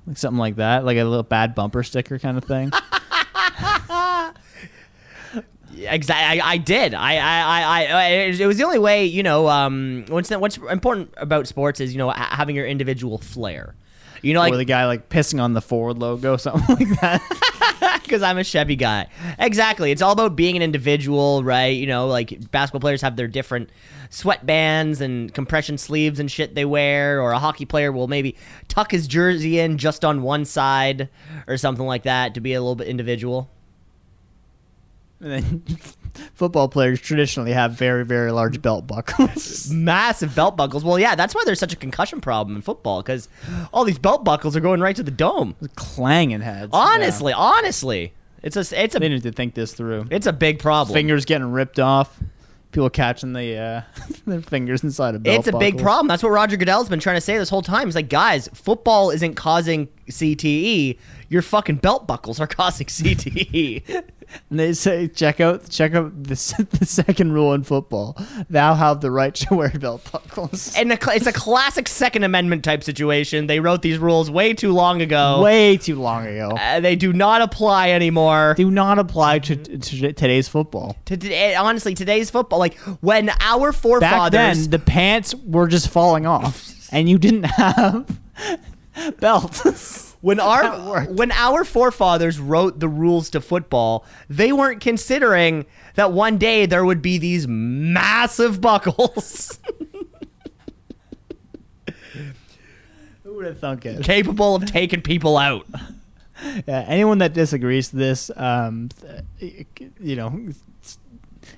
like something like that, like a little bad bumper sticker kind of thing. [LAUGHS] Exactly. I, I did. I, I, I, I, it was the only way, you know, um, what's, what's important about sports is, you know, having your individual flair. You know, like, or the guy like pissing on the Ford logo, [LAUGHS] something like that. [LAUGHS] because I'm a Chevy guy. Exactly. It's all about being an individual, right? You know, like basketball players have their different sweatbands and compression sleeves and shit they wear, or a hockey player will maybe tuck his jersey in just on one side or something like that to be a little bit individual. And then [LAUGHS] football players traditionally have very very large belt buckles. [LAUGHS] Massive belt buckles. Well, yeah, that's why there's such a concussion problem in football because all these belt buckles are going right to the dome. Clanging heads. Honestly, honestly, it's a it's Yeah. they a need to think this through. it's a big problem. Fingers getting ripped off. People catching the uh, [LAUGHS] their fingers inside a belt. It's a big problem. That's what Roger Goodell's been trying to say this whole time. He's like, guys, football isn't causing CTE. Your fucking belt buckles are [LAUGHS] causing E." CTE. And they say, check out, check out the, [LAUGHS] the second rule in football. Thou have the right to wear belt buckles. and a it's a classic Second Amendment type situation. They wrote these rules way too long ago. Way too long ago. Uh, they do not apply anymore. Do not apply to, to today's football. To, eh, honestly, today's football, like when our forefathers, Back then, the pants were just falling off, and you didn't have [LAUGHS] belts. [LAUGHS] when our when our forefathers wrote the rules to football, they weren't considering that one day there would be these massive buckles [LAUGHS] Who would have thunk it? capable of taking people out. Yeah, anyone that disagrees to this, um, you know,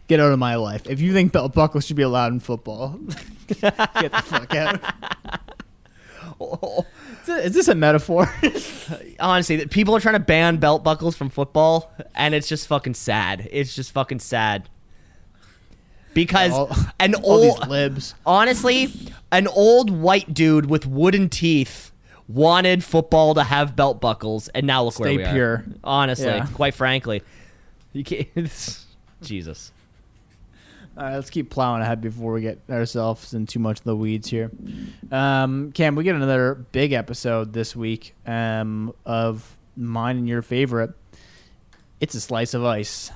get out of my life. If you think belt buckles should be allowed in football, get the fuck out. This- Is this a metaphor? [LAUGHS] Honestly, that people are trying to ban belt buckles from football, and it's just fucking sad. It's just fucking sad. Because all, an all these old, libs. honestly, an old white dude with wooden teeth wanted football to have belt buckles, and now look where Stay we are. pure. Honestly, Yeah. quite frankly, you can't. [LAUGHS] Jesus. All right, let's keep plowing ahead before we get ourselves in too much of the weeds here. Um, Cam, we get another big episode this week um, of mine and your favorite. It's a slice of ice.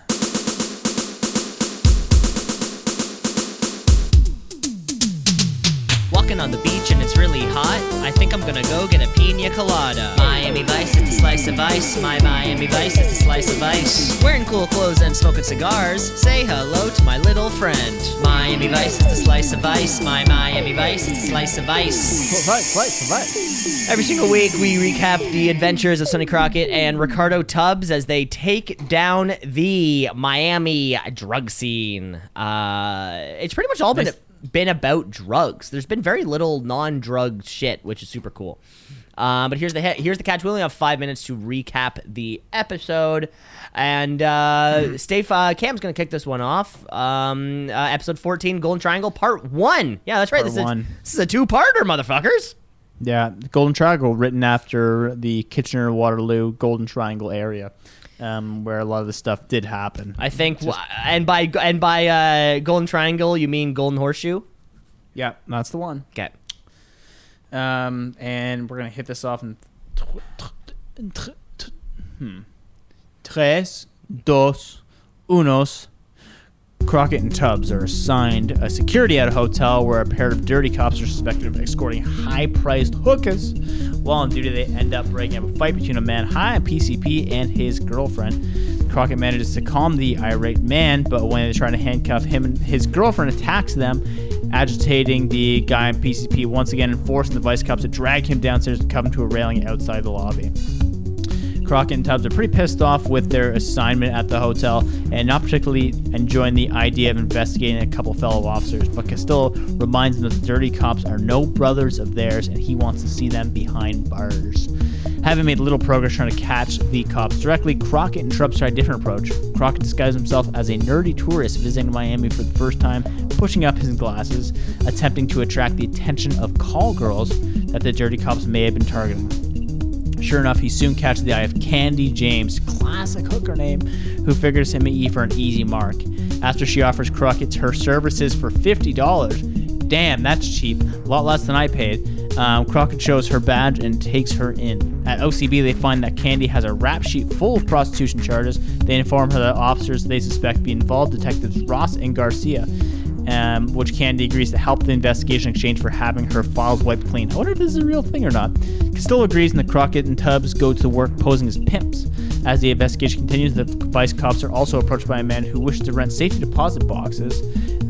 Walking on the beach and it's really hot. I think I'm gonna go get a pina colada. Miami Vice is the slice of ice. My Miami Vice is the slice of ice. Wearing cool clothes and smoking cigars. Say hello to my little friend. Miami Vice is the slice of ice. My Miami Vice is the slice of ice. slice of ice. Every single week, we recap the adventures of Sonny Crockett and Ricardo Tubbs as they take down the Miami drug scene. Uh, it's pretty much all been Nice. Been about drugs. There's been very little non-drug shit, which is super cool. Um, but here's the. Here's the catch. We only have five minutes to recap the episode, and uh, Stave uh, Cam's gonna kick this one off. Um, uh, episode 14, Golden Triangle, Part One. Yeah, that's right. Part this, one. Is, this is a two-parter, motherfuckers. Yeah, Golden Triangle, written after the Kitchener Waterloo Golden Triangle area, um, where a lot of the stuff did happen. I think, and by and by uh, Golden Triangle, you mean Golden Horseshoe? yeah, that's the one. Okay. Um, and we're gonna hit this off in. Hmm. Tres, dos, unos. Crockett and Tubbs are assigned a security at a hotel where a pair of dirty cops are suspected of escorting high-priced hookers. While on duty, they end up breaking up a fight between a man high on PCP and his girlfriend. Crockett manages to calm the irate man, but when they're trying to handcuff him, his girlfriend attacks them, agitating the guy on PCP once again and forcing the vice cops to drag him downstairs and cuff him to a railing outside the lobby. Crockett and Tubbs are pretty pissed off with their assignment at the hotel and not particularly enjoying the idea of investigating a couple fellow officers. But Castillo reminds them that the dirty cops are no brothers of theirs and he wants to see them behind bars. Having made little progress trying to catch the cops directly, Crockett and Tubbs try a different approach. Crockett disguises himself as a nerdy tourist visiting Miami for the first time, pushing up his glasses, attempting to attract the attention of call girls that the dirty cops may have been targeting. Sure enough, he soon catches the eye of Candy James, classic hooker name, who figures him E for an easy mark. After she offers Crockett her services for $50, damn, that's cheap, a lot less than I paid. Um, Crockett shows her badge and takes her in. At OCB, they find that Candy has a rap sheet full of prostitution charges. They inform her that officers they suspect be involved, detectives Ross and Garcia, um, which Candy agrees to help the investigation in exchange for having her files wiped clean. I wonder if this is a real thing or not. Castillo agrees, and the Crockett and Tubbs go to work posing as pimps. As the investigation continues, the vice cops are also approached by a man who wishes to rent safety deposit boxes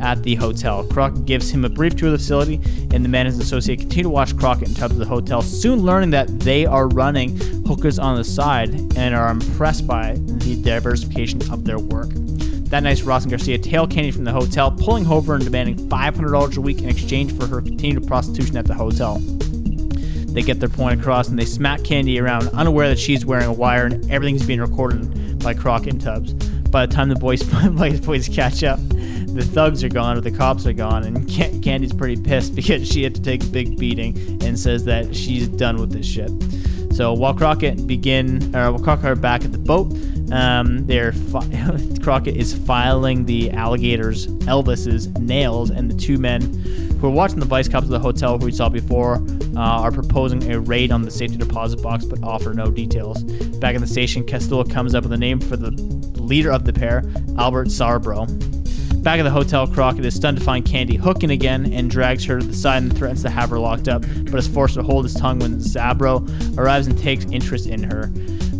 at the hotel. Crockett gives him a brief tour of the facility, and the man and his associate continue to watch Crockett and Tubbs at the hotel, soon learning that they are running hookers on the side and are impressed by the diversification of their work. That night, Ross and Garcia tail Candy from the hotel, pulling her over and demanding $500 a week in exchange for her continued prostitution at the hotel. They get their point across and they smack Candy around, unaware that she's wearing a wire and everything's being recorded by Crockett and Tubbs. By the time the boys, [LAUGHS] boys catch up, the thugs are gone or the cops are gone, and Candy's pretty pissed [LAUGHS] because she had to take a big beating and says that she's done with this shit. So while Crockett begin, or while Crockett are back at the boat, um, they're fi- [LAUGHS] Crockett is filing the alligator's Elvis's nails, and the two men who are watching the vice cops of the hotel who we saw before uh, are proposing a raid on the safety deposit box, but offer no details. Back in the station, Castillo comes up with a name for the leader of the pair, Albert Sarbro. Back at the hotel, Crockett is stunned to find Candy hooking again and drags her to the side and threatens to have her locked up, but is forced to hold his tongue when Zabro arrives and takes interest in her.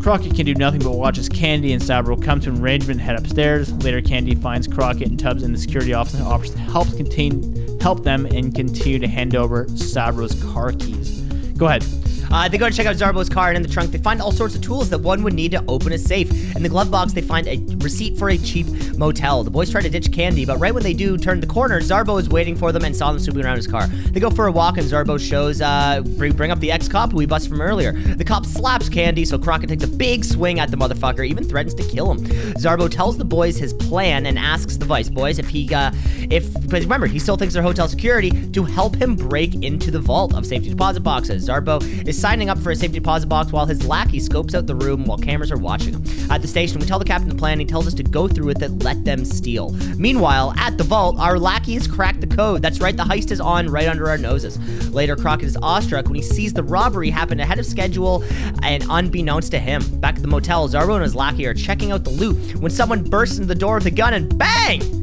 Crockett can do nothing but watch as Candy and Sabro come to an arrangement and head upstairs. Later, Candy finds Crockett and Tubbs in the security office and offers to help contain, help them and continue to hand over Sabro's car keys. Go ahead. Uh, they go to check out Zarbo's car, and in the trunk, they find all sorts of tools that one would need to open a safe. In the glove box, they find a receipt for a cheap motel. The boys try to ditch Candy, but right when they do turn the corner, Zarbo is waiting for them and saw them swooping around his car. They go for a walk, and Zarbo shows, uh, bring, up the ex cop who we busted from earlier. The cop slaps Candy, so Crockett takes a big swing at the motherfucker, even threatens to kill him. Zarbo tells the boys his plan and asks the vice boys if he, uh, if, remember, he still thinks they're hotel security, to help him break into the vault of safety deposit boxes. Zarbo is signing up for a safety deposit box while his lackey scopes out the room while cameras are watching him. At the station, we tell the captain the plan. He tells us to go through with it, let them steal. Meanwhile, at the vault, our lackey has cracked the code. That's right, the heist is on right under our noses. Later, Crockett is awestruck when he sees the robbery happen ahead of schedule and unbeknownst to him. Back at the motel, Zarbo and his lackey are checking out the loot when someone bursts into the door with a gun and bang!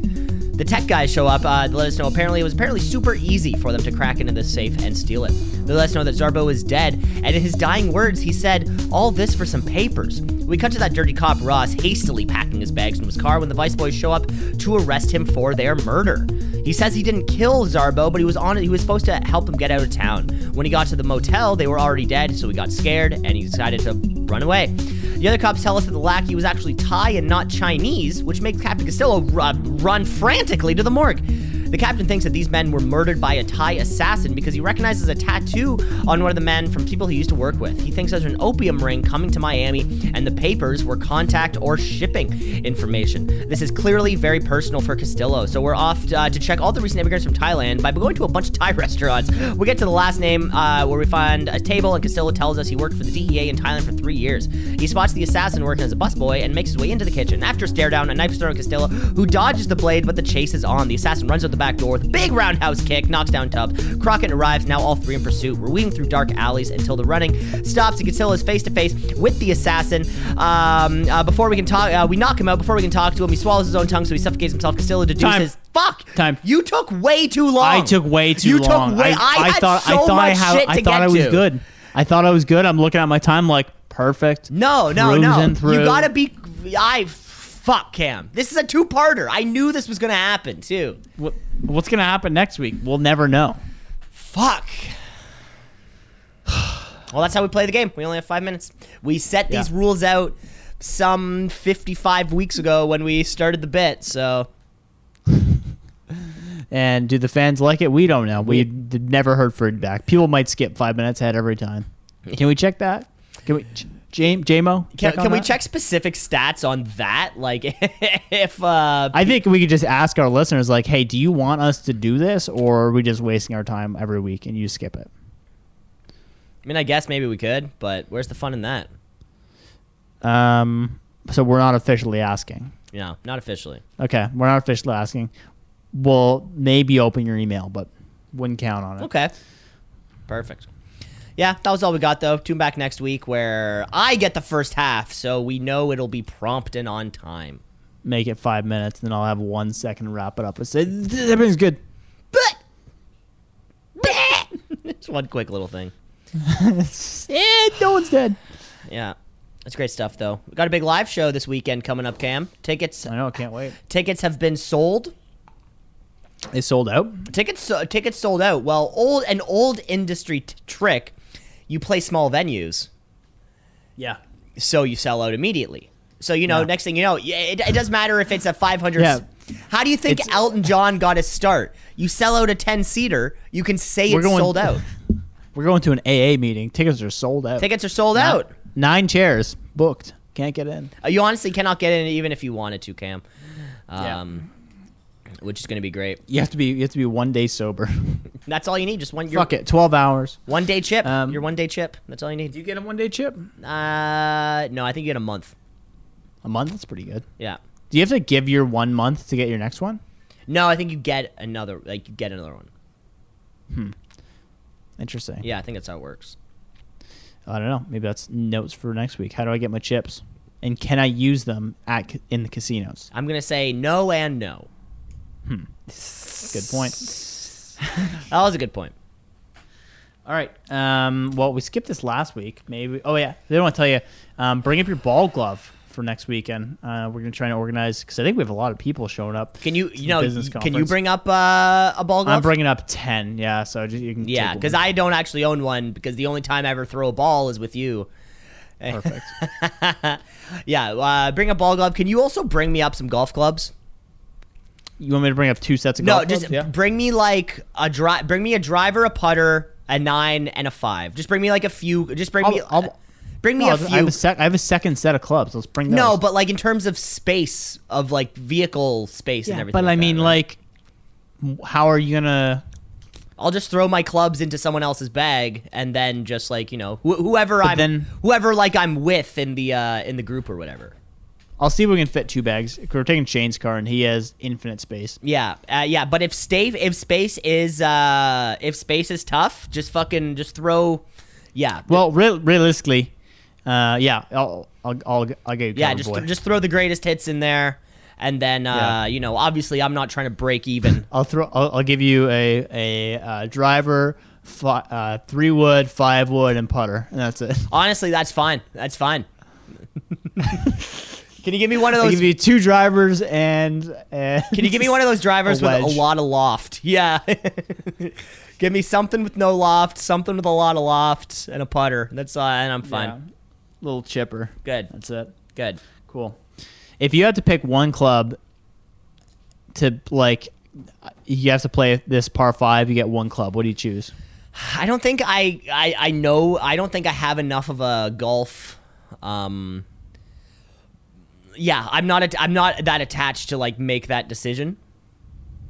The tech guys show up uh, to let us know apparently it was apparently super easy for them to crack into the safe and steal it. They let us know that Zarbo is dead, and in his dying words, he said, All this for some papers. We cut to that dirty cop Ross hastily packing his bags into his car when the vice boys show up to arrest him for their murder. He says he didn't kill Zarbo, but he was on it. He was supposed to help him get out of town. When he got to the motel, they were already dead, so he got scared and he decided to run away. The other cops tell us that the lackey was actually Thai and not Chinese, which makes Captain Castillo uh, run frantically to the morgue. The captain thinks that these men were murdered by a Thai assassin because he recognizes a tattoo on one of the men from people he used to work with. He thinks there's an opium ring coming to Miami, and the papers were contact or shipping information. This is clearly very personal for Castillo, so we're off uh, to check all the recent immigrants from Thailand by going to a bunch of Thai [LAUGHS] restaurants. We get to the last name uh, where we find a table, and Castillo tells us he worked for the DEA in Thailand for three years. He spots the assassin working as a busboy and makes his way into the kitchen. After a stare down, a knife is thrown at Castillo, who dodges the blade, but the chase is on. The assassin runs out the back door with a big roundhouse kick, knocks down Tubbs. Crockett arrives, now all three in pursuit. We're weaving through dark alleys until the running stops and Castillo is face to face with the assassin. Um, uh, before we can talk, uh, we knock him out. Before we can talk to him, he swallows his own tongue, so he suffocates himself. Castillo deduces. Time. Fuck! Time. You took way too long. I took way too you long. Took way, I, had thought so I thought I to I thought I was to. good. I thought I was good. I'm looking at my time like perfect. No, no, no. You gotta be. I fuck Cam. This is a two-parter. I knew this was gonna happen too. What, what's gonna happen next week? We'll never know. Fuck. [SIGHS] Well, that's how we play the game. We only have five minutes. We set these Yeah. rules out some 55 weeks ago when we started the bit. So [LAUGHS] And do the fans like it? We don't know. We never heard feedback. People might skip five minutes ahead every time. Can we check that? Can we, J- JMO? can, can we that? check specific stats on that? [LAUGHS] Like if uh, I think we could just ask our listeners, like, hey, do you want us to do this, or are we just wasting our time every week and you skip it? I mean, I guess maybe we could, but where's the fun in that? Um, so we're not officially asking. No, not officially. Okay, we're not officially asking. We'll maybe open your email, but wouldn't count on it. Okay. Perfect. Yeah, that was all we got though. Tune back next week where I get the first half, so we know it'll be prompt and on time. Make it five minutes, and then I'll have one second to wrap it up and say everything's good. But [LAUGHS] just one quick little thing. [LAUGHS] No one's dead. Yeah. That's great stuff though. We got a big live show this weekend coming up, Cam. Tickets I know. I can't wait. tickets have been sold. They sold out. Tickets so, tickets sold out. Well, old an old industry t- trick. You play small venues. Yeah. so you sell out immediately. So you know, Yeah. next thing you know, it, it doesn't matter if it's a 500. Yeah. How do you think It's- Elton John got his start? You sell out a 10 seater, you can say it's going- sold out. [LAUGHS] We're going to an AA meeting. Tickets are sold out. Tickets are sold Nine- out. Nine chairs booked. Can't get in. Uh, You honestly cannot get in even if you wanted to, Cam. Yeah. Which is going to be great. You have to be. You have to be one day sober. [LAUGHS] That's all you need. Just one. Your, Fuck it. Twelve hours. One day chip. Um, your one day chip. That's all you need. Do you get a one day chip? Uh, no, I think you get a month. A month. That's pretty good. Yeah. Do you have to give your one month to get your next one? No, I think you get another. Like you get another one. Hmm. Interesting. Yeah, I think that's how it works. I don't know. Maybe that's notes for next week. How do I get my chips? And can I use them at in the casinos? I'm gonna say no and no. Good point. [LAUGHS] That was a good point. All right. Um, well, we skipped this last week. Maybe. Oh yeah. They don't want to tell you. Um, bring up your ball glove for next weekend. Uh, we're gonna try and organize because I think we have a lot of people showing up. Can you, you know, can you bring up uh, a ball glove? I'm bringing up ten. Yeah. So just, you can. yeah, because. I don't actually own one because the only time I ever throw a ball is with you. Perfect. [LAUGHS] Yeah, uh, bring a ball glove. Can you also bring me up some golf clubs? You want me to bring up two sets of clubs? No, golf just? Yeah. bring me like a dri- Bring me a driver, a putter, a nine, and a five. Just bring me like a few. Just bring me. I'll- I'll- bring me No, a I few. have a sec- I have a second set of clubs. Let's bring those. no, but like in terms of space of like vehicle space and everything. but like I that, mean, right? like, m- how are you gonna? I'll just throw my clubs into someone else's bag, and then just like you know, wh- whoever But I'm, then- whoever like I'm with in the uh, in the group or whatever. I'll see if we can fit two bags. We're taking Shane's car, and he has infinite space. Yeah, uh, yeah. But if stay, if space is uh, if space is tough, just fucking just throw. Yeah. Well, real, realistically, uh, yeah, I'll, I'll, I'll, I'll get you yeah. Just boy. just throw the greatest hits in there, and then uh, Yeah. you know, obviously, I'm not trying to break even. [LAUGHS] I'll throw. I'll, I'll give you a a uh, driver, fi- uh, three wood, five wood, and putter, and that's it. Honestly, that's fine. That's fine. [LAUGHS] [LAUGHS] Can you give me one of I'll those? give you two drivers and. and Can you give me one of those drivers A with a lot of loft? Yeah. [LAUGHS] give me something with no loft, something with a lot of loft, and a putter. That's all, and I'm fine. Yeah. Little chipper. Good. That's it. Good. Cool. If you had to pick one club to like, you have to play this par five. You get one club. What do you choose? I don't think I, I I know I don't think I have enough of a golf um yeah, I'm not at, I'm not that attached to like make that decision.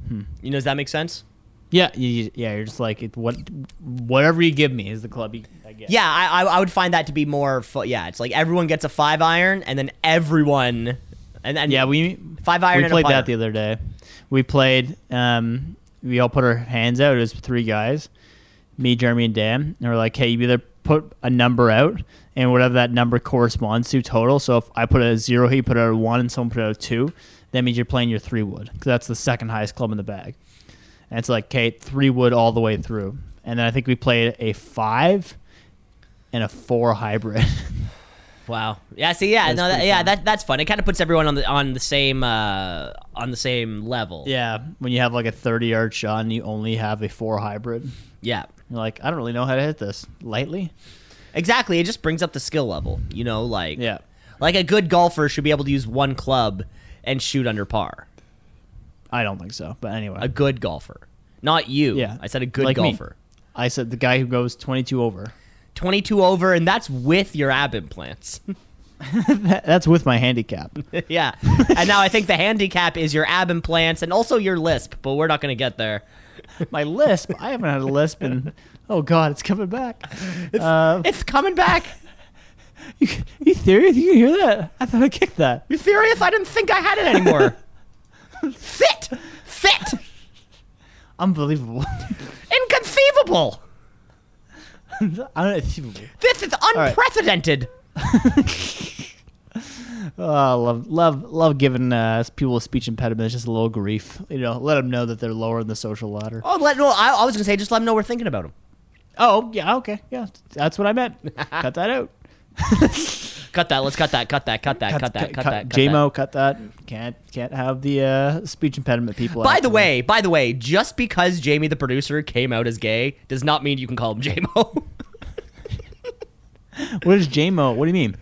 Hmm. You know, does that make sense? Yeah, you, yeah. You're just like it, what, whatever you give me is the club. You, I get. Yeah, I, I I would find that to be more fu- yeah, it's like everyone gets a 5 iron and then everyone and then Yeah, we 5 iron we played that the other day. We played. Um, we all put our hands out. It was three guys, me, Jeremy, and Dan. And we're like, hey, you either put a number out, and whatever that number corresponds to total. So if I put a zero, he put out a one, and someone put out a two, that means you're playing your three wood because that's the second highest club in the bag. And it's like, okay, three wood all the way through. And then I think we played a five and a four hybrid. [LAUGHS] Wow. Yeah. See. Yeah. That's no. That, yeah. fun. That that's fun. It kind of puts everyone on the on the same uh on the same level. yeah, when you have like a 30 yard shot and you only have a four hybrid. Yeah. You're like, I don't really know how to hit this lightly. Exactly. It just brings up the skill level. You know, like Yeah. like a good golfer should be able to use one club and shoot under par. I don't think so. But anyway. A good golfer, not you. yeah. I said a good Like me. golfer. I said the guy who goes 22 over. 22 over, and that's with your ab implants. [LAUGHS] That- That's with my handicap. [LAUGHS] yeah. and now I think the handicap is your ab implants and also your lisp, but we're not going to get there. [LAUGHS] my lisp. I haven't had a lisp and oh god, it's coming back. [LAUGHS] Uh, It's coming back. [LAUGHS] you, you serious? You can hear that? I thought I kicked that. You serious? I didn't think I had it anymore. [LAUGHS] Fit. Fit. Unbelievable. Inconceivable. Unbelievable. This is right. unprecedented. Oh, I love, love, love giving uh, people with speech impediments just a little grief. You know, let them know that they're lower in the social ladder. Oh, let no. I, I was gonna say just let them know we're thinking about them. Oh, yeah, okay, yeah, that's what I meant. [LAUGHS] cut that out. Cut that. Let's cut that. Cut that. Cut that. Cut, that. Cut, that. Cut JMO, cut that. Can't, can't have the uh, speech impediment people. By the there. way, by the way, just because Jamie the producer came out as gay does not mean you can call him JMO. [LAUGHS] what is JMO? What do you mean?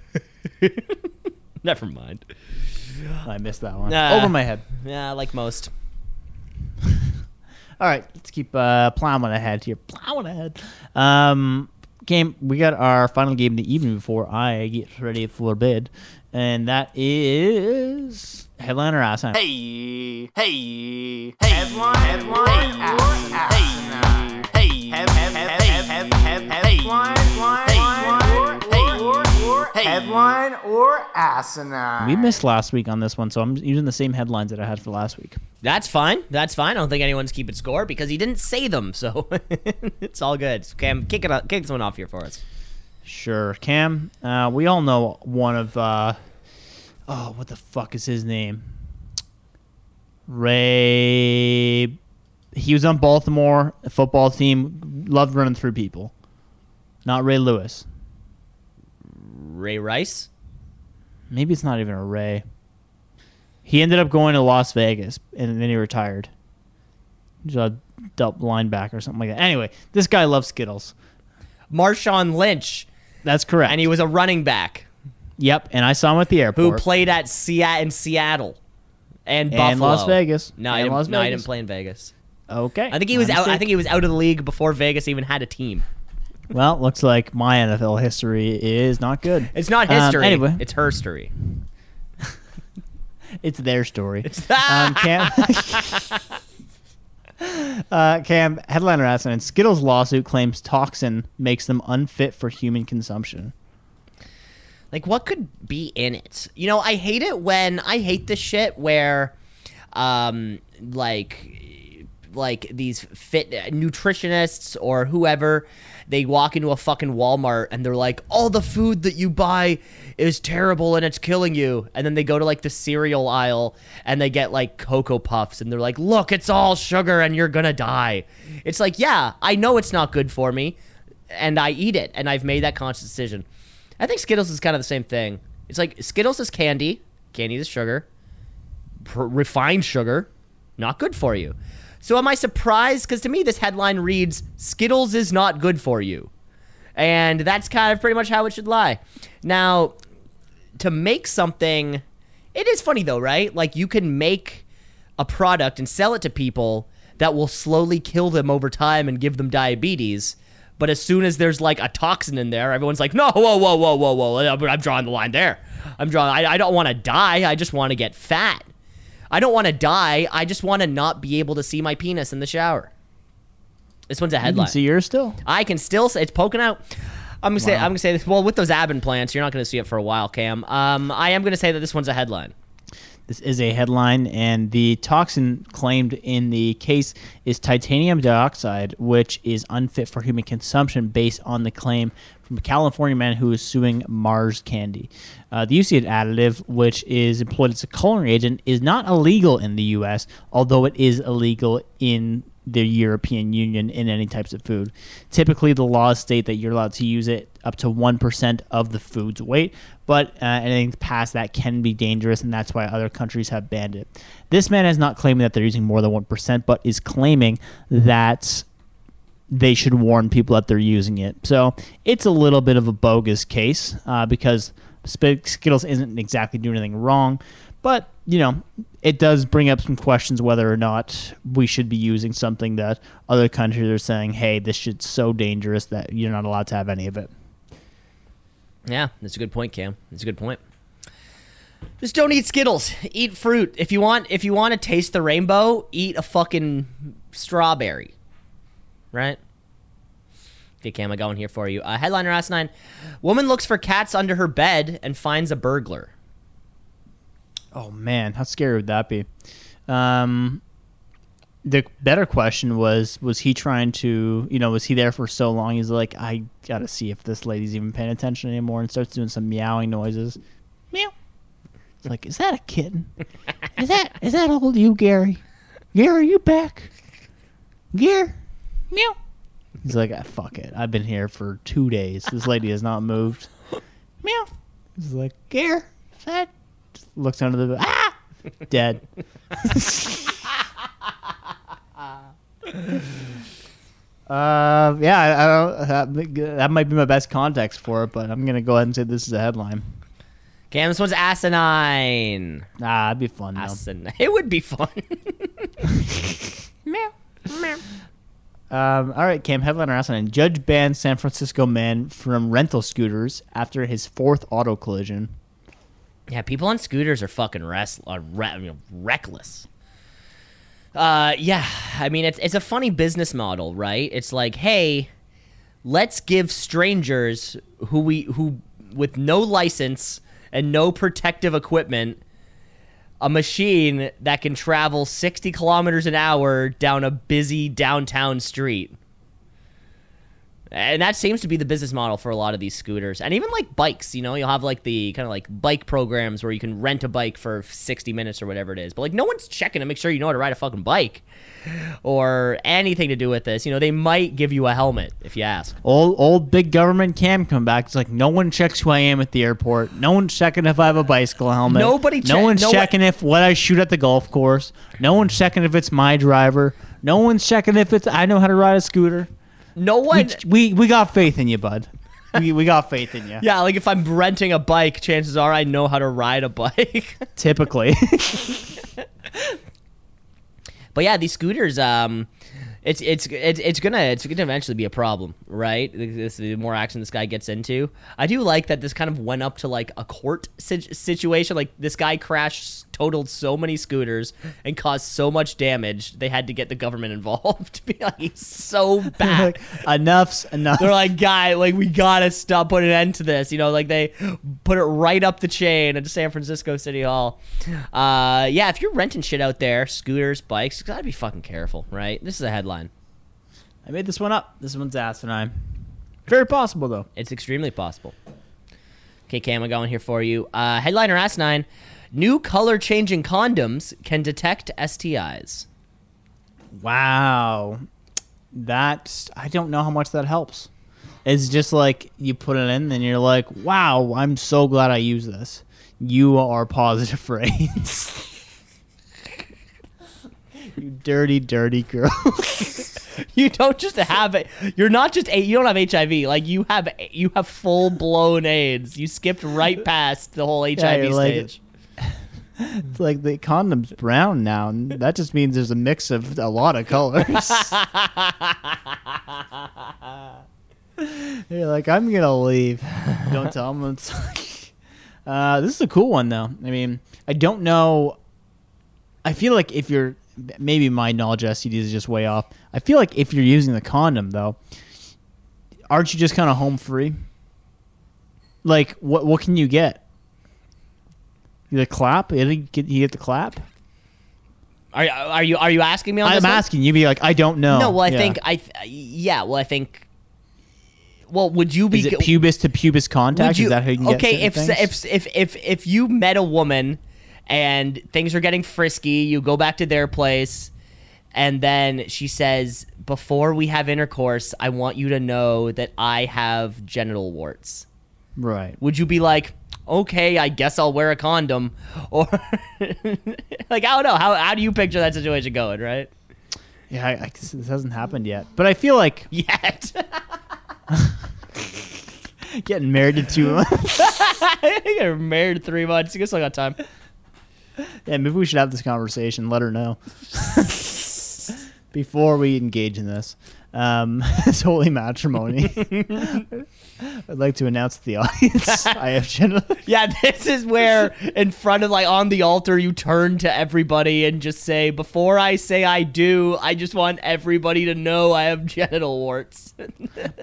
Never mind. I missed that one. Nah. Over my head. Yeah, like most. All right, let's keep uh, plowing ahead here. Plowing ahead. Um, game. We got our final game of the evening before I get ready for bed, and that is headliner ass. Hey, hey, hey, headline, headline, asinine. Headline or asinine. We missed last week on this one, so I'm using the same headlines that I had for last week. That's fine. That's fine. I don't think anyone's keeping score because he didn't say them, so [LAUGHS] it's all good. Cam, kick it up, kick this one off here for us. Sure, Cam. Uh, we all know one of. Uh, oh, what the fuck is his name? Ray. He was on Baltimore football team. Loved running through people. Not Ray Lewis. Ray Rice. Maybe it's not even a Ray. He ended up going to Las Vegas and then he retired. He's a double linebacker or something like that. Anyway, this guy loves Skittles. Marshawn Lynch, That's correct. and he was a running back yep, and I saw him at the airport. who played at Seattle in Seattle and, And Buffalo. Las Vegas. No, I And didn't, Las no, I didn't play in Vegas. okay. I think he was out. I think he was out of the league before Vegas even had a team. Well, looks like my NFL history is not good. It's not Um, history. anyway, it's her story. [LAUGHS] it's their story. [LAUGHS] um, Cam, [LAUGHS] uh, Cam, headliner accident. Skittles lawsuit claims toxin makes them unfit for human consumption. Like, what could be in it? You know, I hate it when I hate this shit where, um, like, like these fit uh, nutritionists or whoever, they walk into a fucking Walmart and they're like, all the food that you buy is terrible and it's killing you. And then they go to like the cereal aisle and they get like Cocoa Puffs and they're like, look, it's all sugar and you're gonna die. It's like, yeah, I know it's not good for me and I eat it and I've made that conscious decision. I think Skittles is kind of the same thing. It's like Skittles is candy, candy is sugar, refined sugar, not good for you. So am I surprised? Because to me, this headline reads Skittles is not good for you. And that's kind of pretty much how it should lie. Now, to make something, it is funny though, right? Like you can make a product and sell it to people that will slowly kill them over time and give them diabetes. But as soon as there's like a toxin in there, everyone's like, no, whoa, whoa, whoa, whoa, whoa. I'm drawing the line there. I'm drawing, I, I don't want to die. I just want to get fat. I don't want to die. I just want to not be able to see my penis in the shower. This one's a You headline. can see yours still. I can still say it's poking out. I'm gonna say I'm gonna say this. Well, with those ab implants, you're not gonna see it for a while, Cam. Um, I am gonna say that this one's a headline. This is a headline, and the toxin claimed in the case is titanium dioxide, which is unfit for human consumption based on the claim from a California man who is suing Mars Candy. Uh, the use additive, which is employed as a coloring agent, is not illegal in the U.S., although it is illegal in the European Union in any types of food. Typically, the laws state that you're allowed to use it up to 1% of the food's weight, but uh, anything past that can be dangerous, and that's why other countries have banned it. This man is not claiming that they're using more than 1%, but is claiming that they should warn people that they're using it. So it's a little bit of a bogus case uh, because Skittles isn't exactly doing anything wrong, but you know it does bring up some questions whether or not we should be using something that other countries are saying, "Hey, this shit's so dangerous that you're not allowed to have any of it." Yeah, that's a good point, Cam. That's a good point. Just don't eat Skittles. Eat fruit. If you want if you want to taste the rainbow, eat a fucking strawberry. Right? Okay, Cam, I got one here for you. Uh, headliner asked nine. Woman looks for cats under her bed and finds a burglar. Oh man, how scary would that be? Um, the better question was: Was he trying to, you know, was he there for so long? He's like, I gotta see if this lady's even paying attention anymore, and starts doing some meowing noises. Meow. It's like, is that a kitten? Is that is that old you, Gary? Gary, are you back? Gary, meow. He's like, ah, fuck it. I've been here for two days. This lady has not moved. Meow. He's like, is that? Looks under the ah, dead. [LAUGHS] uh, yeah, I, I don't. That, that might be my best context for it, but I'm gonna go ahead and say this is a headline. Cam, this one's asinine. Ah, that'd be fun though. Asinine. [LAUGHS] It would be fun. [LAUGHS] Meow. Meow. Um, all right, Cam, headliner asinine. Judge bans San Francisco man from rental scooters after his fourth auto collision. Yeah, people on scooters are fucking rest, uh, re- reckless. Uh, yeah, I mean it's it's a funny business model, right? It's like, hey, let's give strangers who we who with no license and no protective equipment a machine that can travel 60 kilometers an hour down a busy downtown street. And that seems to be the business model for a lot of these scooters. And even like bikes, you know, you'll have like the kind of like bike programs where you can rent a bike for 60 minutes or whatever it is. But like no one's checking to make sure you know how to ride a fucking bike or anything to do with this. You know, they might give you a helmet if you ask. Old old big government Cam come back. It's like no one checks who I am at the airport. No one's checking if I have a bicycle helmet. Nobody No one's no checking if what I shoot at the golf course. No one's checking if it's my driver. No one's checking if it's I know how to ride a scooter. No We one. we, we got faith in you, bud. We, we got faith in you. [LAUGHS] Yeah, like if I'm renting a bike, chances are I know how to ride a bike. [LAUGHS] Typically. [LAUGHS] But yeah, these scooters, um, it's it's it's it's gonna it's gonna eventually be a problem, right? This, the more action this guy gets into, I do like that this kind of went up to like a court si- situation. Like this guy crashed, totaled so many scooters and caused so much damage, they had to get the government [LAUGHS] involved. to [LAUGHS] be like, he's so bad. Enough's enough. They're like, guy, like we gotta stop, put an end to this. You know, like they put it right up the chain at San Francisco City Hall. Uh, yeah, if you're renting shit out there, scooters, bikes, you gotta be fucking careful, right? This is a headline. I made this one up. This one's asinine. Very possible though. It's extremely possible. Okay, Cam, I'm going here for you. Uh, headliner asinine: New color changing condoms can detect STIs. Wow. That's, I don't know how much that helps. It's just like you put it in and you're like, "Wow, I'm so glad I use this." You are positive [LAUGHS] for AIDS. you dirty, dirty girl. [LAUGHS] You don't just have it. You're not just a. You don't have HIV. Like you have. You have full blown AIDS. You skipped right past the whole HIV like- stage. It's like the condom's brown now, and that just means there's a mix of a lot of colors. You're like, I'm gonna leave. Don't tell them. It's like, uh, this is a cool one though. I mean, I don't know. I feel like if you're maybe my knowledge of STDs is just way off. I feel like if you're using the condom though, aren't you just kind of home free? Like, what what can you get? The clap? You get, you get the clap? Are, are you are you asking me on I'm this? one? asking you. Be like, I don't know. No, well, I Yeah. think I. th- Yeah, well, I think. Well, would you be? Is it pubis to pubis contact? you, is that how you can get okay, if, certain if if if if you met a woman and things are getting frisky, you go back to their place, and then she says, "Before we have intercourse, I want you to know that I have genital warts." right? Would you be like, "Okay, I guess I'll wear a condom," or [LAUGHS] like I don't know how how do you picture that situation going, right? Yeah, I, I, this hasn't happened yet, but I feel like [LAUGHS] Yet. [LAUGHS] getting married in two months. I got married three months. You guess I got time. yeah, maybe we should have this conversation. Let her know before we engage in this. Um, [LAUGHS] this holy matrimony. [LAUGHS] I'd like to announce to the audience [LAUGHS] I have Jenna. Yeah, this is where in front of like on the altar you turn to everybody and just say, "Before I say I do, I just want everybody to know I have genital warts."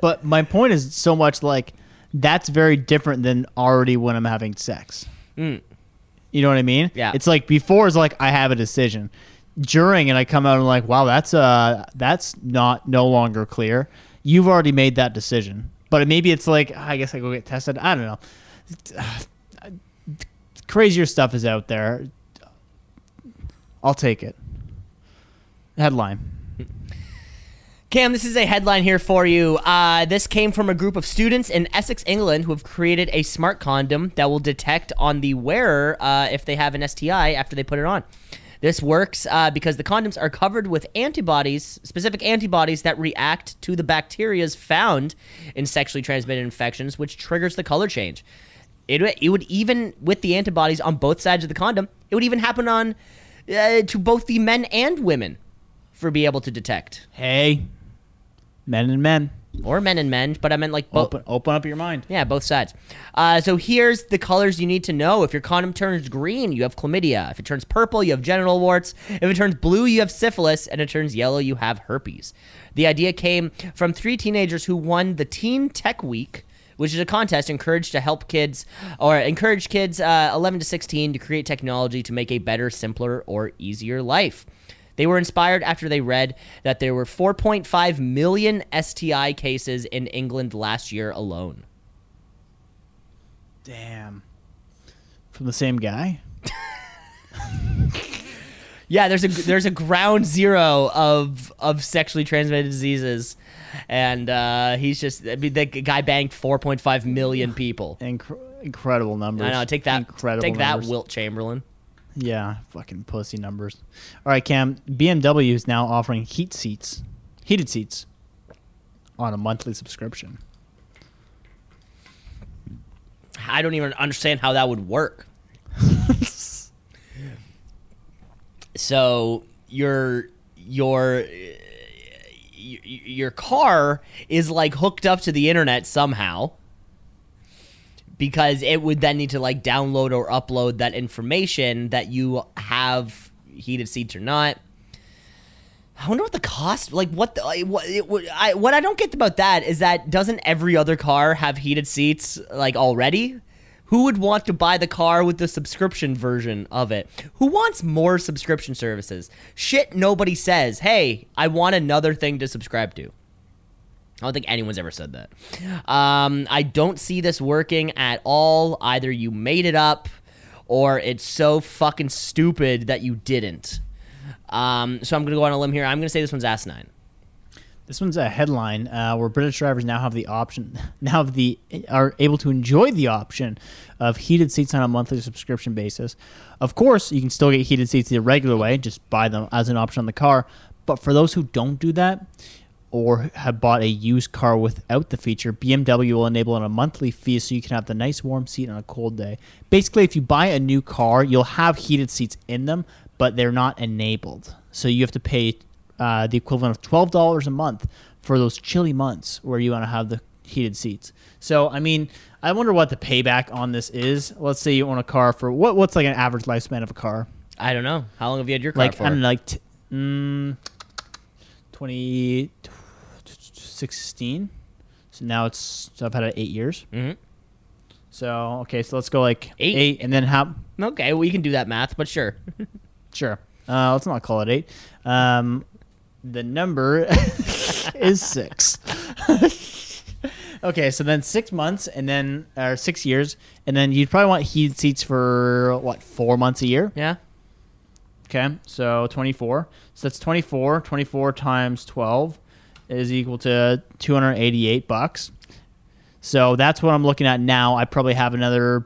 But my point is so much like that's very different than already when I'm having sex. You know what I mean? Yeah. It's like before is like I have a decision. During and I come out and like, wow, that's uh that's not no longer clear. You've already made that decision. But maybe it's like I guess I go get tested. I don't know. [SIGHS] Crazier stuff is out there. I'll take it. Headline. Cam, this is a headline here for you. Uh, this came from a group of students in Essex, England, who have created a smart condom that will detect on the wearer uh, if they have an STI after they put it on. This works uh, because the condoms are covered with antibodies, specific antibodies that react to the bacterias found in sexually transmitted infections, which triggers the color change. It, it would even, with the antibodies on both sides of the condom, it would even happen on uh, to both the men and women for be able to detect. Hey, men and men, Or men and men, but I meant like both. open open up your mind. Yeah, both sides. Uh, so here's the colors you need to know. If your condom turns green, you have chlamydia. If it turns purple, you have genital warts. If it turns blue, you have syphilis. And if it turns yellow, you have herpes. The idea came from three teenagers who won the Teen Tech Week, which is a contest encouraged to help kids or encourage kids uh, 11 to 16 to create technology to make a better, simpler, or easier life. They were inspired after they read that there were 4.5 million STI cases in England last year alone. Damn. From the same guy? [LAUGHS] Yeah, there's a there's a ground zero of of sexually transmitted diseases, and uh, he's just I mean the guy banged 4.5 million people. Incre- incredible numbers. I know. Take that. Incredible take that. Wilt Chamberlain. Yeah, fucking pussy numbers. All right, Cam. BMW is now offering heat seats, heated seats, on a monthly subscription. I don't even understand how that would work. [LAUGHS] so your your your car is like hooked up to the internet somehow because it would then need to like download or upload that information that you have heated seats or not. I wonder what the cost, like what the, what it, would- I what I don't get about that is that doesn't every other car have heated seats like already? Who would want to buy the car with the subscription version of it? Who wants more subscription services? Shit, nobody says, "Hey, I want another thing to subscribe to." I don't think anyone's ever said that. Um, I don't see this working at all. Either you made it up, or it's so fucking stupid that you didn't. Um, so I'm gonna go on a limb here. I'm gonna say this one's asinine. This one's a headline uh, where British drivers now have the option, [LAUGHS] now have the are able to enjoy the option of heated seats on a monthly subscription basis. Of course, you can still get heated seats the regular way, just buy them as an option on the car. But for those who don't do that, or have bought a used car without the feature, BMW will enable on a monthly fee so you can have the nice warm seat on a cold day. Basically, if you buy a new car, you'll have heated seats in them, but they're not enabled. So you have to pay uh, the equivalent of twelve dollars a month for those chilly months where you want to have the heated seats. So I mean, I wonder what the payback on this is. Let's say you own a car for what? What's like an average lifespan of a car? I don't know. How long have you had your car Like for? I don't like t- mm, 20, 16. So now it's so I've had it eight years. Mhm. So okay, so let's go like Eight? eight, and then how? Okay, well you can do that math, but sure. [LAUGHS] Sure. Uh, let's not call it eight. Um, the number [LAUGHS] is six. [LAUGHS] okay, so then six months, and then or six years, and then you'd probably want heated seats for what four months a year. yeah. Okay, so 24. So that's 24. 24 times 12 is equal to 288 bucks. So that's what I'm looking at now. I probably have another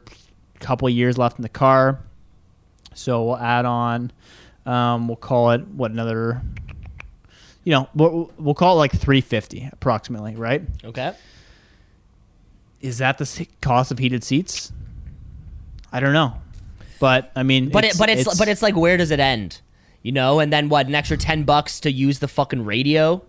couple years left in the car. So we'll add on, um, we'll call it, what, another you know, we'll, we'll call it like 350 approximately, right? Okay. Is that the cost of heated seats? I don't know, but I mean, But it, but it's, but it's like where does it end? You know, and then what? An extra ten bucks to use the fucking radio,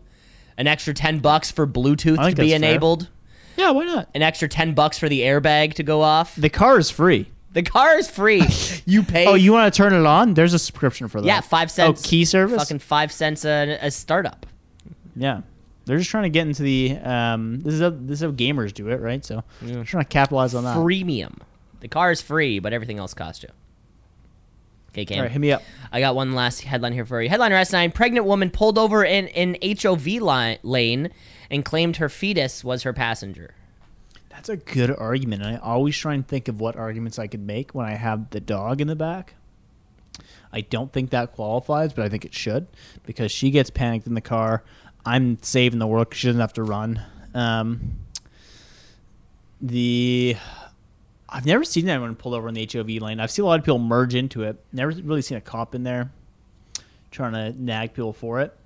an extra ten bucks for Bluetooth to be that's fair. enabled, yeah, why not? an extra ten bucks for the airbag to go off. The car is free. The car is free. [LAUGHS] You pay. Oh, you want to turn it on? There's a subscription for that. yeah, five cents. Oh, key service. Fucking five cents a, a startup. Yeah, they're just trying to get into the. Um, this is how, this is how gamers do it, right? So they're trying to capitalize on that. Freemium. The car is free, but everything else costs you. Okay, Cam. All right, hit me up. I got one last headline here for you. Headliner S9: Pregnant woman pulled over in in HOV line, lane and claimed her fetus was her passenger. That's a good argument. I always try and think of what arguments I could make when I have the dog in the back. I don't think that qualifies, but I think it should because she gets panicked in the car. I'm saving the world because she doesn't have to run. Um, the I've never seen anyone pulled over in the HOV lane. I've seen a lot of people merge into it. Never really seen a cop in there trying to nag people for it.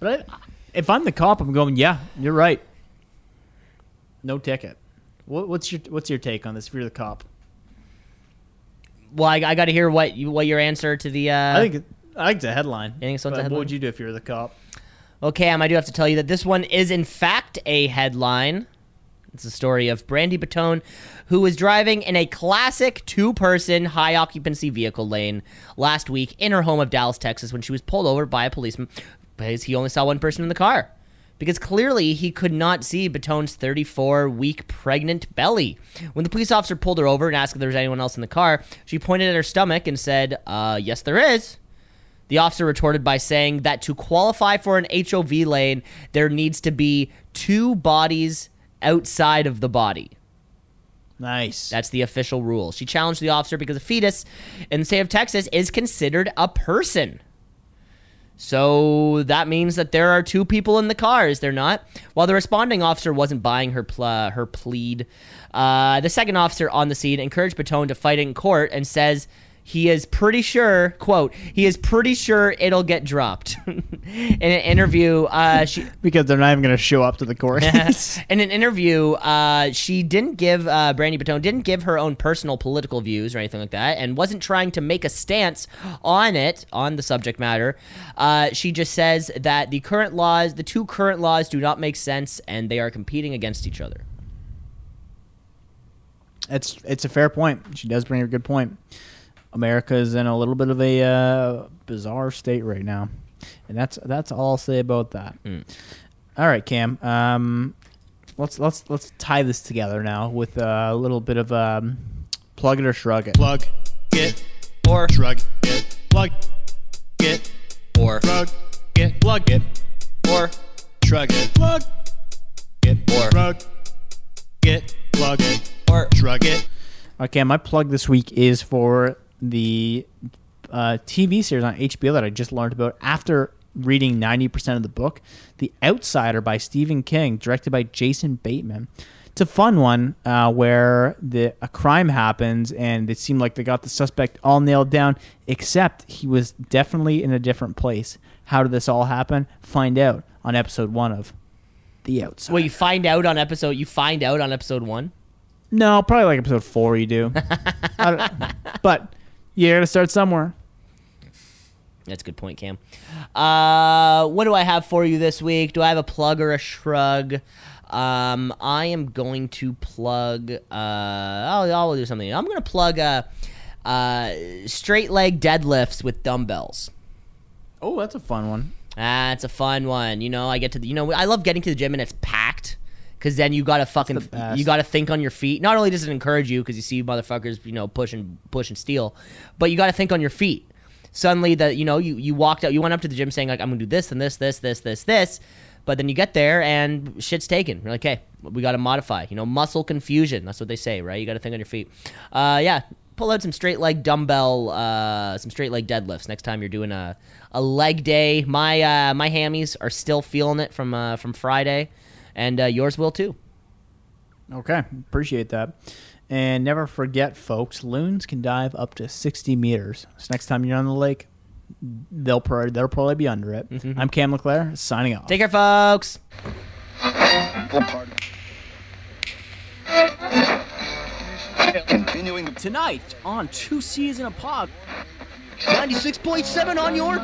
But I, if I'm the cop, I'm going, yeah, you're right. No ticket. What, what's your What's your take on this? If you're the cop, Well, I, I got to hear what you what your answer to the. Uh, I think I think it's a headline. You think it's a headline? What would you do if you were the cop? Okay, Cam, I do have to tell you that this one is in fact a headline. It's the story of Brandy Bottone, who was driving in a classic two-person high occupancy vehicle lane last week in her home of Dallas, Texas, when she was pulled over by a policeman because he only saw one person in the car. Because clearly he could not see Bottone's 34-week pregnant belly. When the police officer pulled her over and asked if there was anyone else in the car, she pointed at her stomach and said, "Uh, yes, there is." The officer retorted by saying that to qualify for an HOV lane, there needs to be two bodies outside of the body. Nice. That's the official rule. She challenged the officer because a fetus in the state of Texas is considered a person. So that means that there are two people in the car, is there not? While the responding officer wasn't buying her pl- her plead, uh, the second officer on the scene encouraged Bottone to fight in court and says he is pretty sure, quote, he is pretty sure it'll get dropped. [LAUGHS] in an interview, uh, she [LAUGHS] because they're not even going to show up to the court. [LAUGHS] in an interview, uh, she didn't give uh, Brandy Bottone didn't give her own personal political views or anything like that, and wasn't trying to make a stance on it on the subject matter. Uh, she just says that the current laws, the two current laws, do not make sense, and they are competing against each other. it's it's a fair point. She does bring a good point. America is in a little bit of a uh, bizarre state right now, and that's that's all I'll say about that. All right, Cam. Um, let's let's let's tie this together now with a little bit of um, plug it or shrug it. Plug it, Or shrug it, plug it, or shrug it, plug it, or shrug it, plug it, Or- shrug it, plug it, or shrug it. Okay, my plug this week is for the uh, TV series on HBO that I just learned about after reading 90% of the book The Outsider by Stephen King, directed by Jason Bateman. It's a fun one uh, where the a crime happens and it seemed like they got the suspect all nailed down, except he was definitely in a different place. How did this all happen? Find out on episode one of The Outsider. well, you find out on episode. You find out on episode one. No, probably like episode four. You do, [LAUGHS] but you got to start somewhere. That's a good point, Cam. Uh, what do I have for you this week? Do I have a plug or a shrug? Um, I am going to plug. Uh, I'll, I'll do something. I'm going to plug uh, uh, straight leg deadlifts with dumbbells. Oh, that's a fun one. That's a fun one. You know, I get to the, you know, I love getting to the gym and it's packed. Cause then you gotta fucking you gotta think on your feet. Not only does it encourage you because you see motherfuckers you know pushing pushing steel, but you gotta think on your feet. Suddenly that you know you you walked out you went up to the gym saying like I'm gonna do this and this this this this this, but then you get there and shit's taken. You're like, hey, we gotta modify. You know, muscle confusion. That's what they say, right? You gotta think on your feet. Uh, yeah, pull out some straight leg dumbbell, uh, some straight leg deadlifts next time you're doing a a leg day. My uh, my hammies are still feeling it from uh, from Friday, and uh, yours will too. Okay, appreciate that. And never forget, folks, loons can dive up to 60 meters. So next time you're on the lake, they'll probably they'll probably be under it. I'm Cam Leclaire signing off. Take care, folks. Continuing Tonight on Two C's in a Pod. 96.7 on your.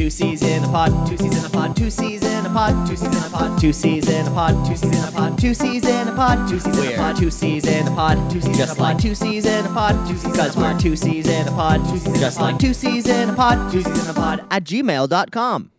Two C's in a pod, two C's in a pod, two C's in a pod, two C's in a pod, two C's in a pod, two C's in a pod, two C's in a pod, two C's in a pod, two C's in a pod, two C's just like two C's in a pod, two C's because we're two C's in a pod, two C's just like two C's in a pod, two C's in a pod at gmail.com.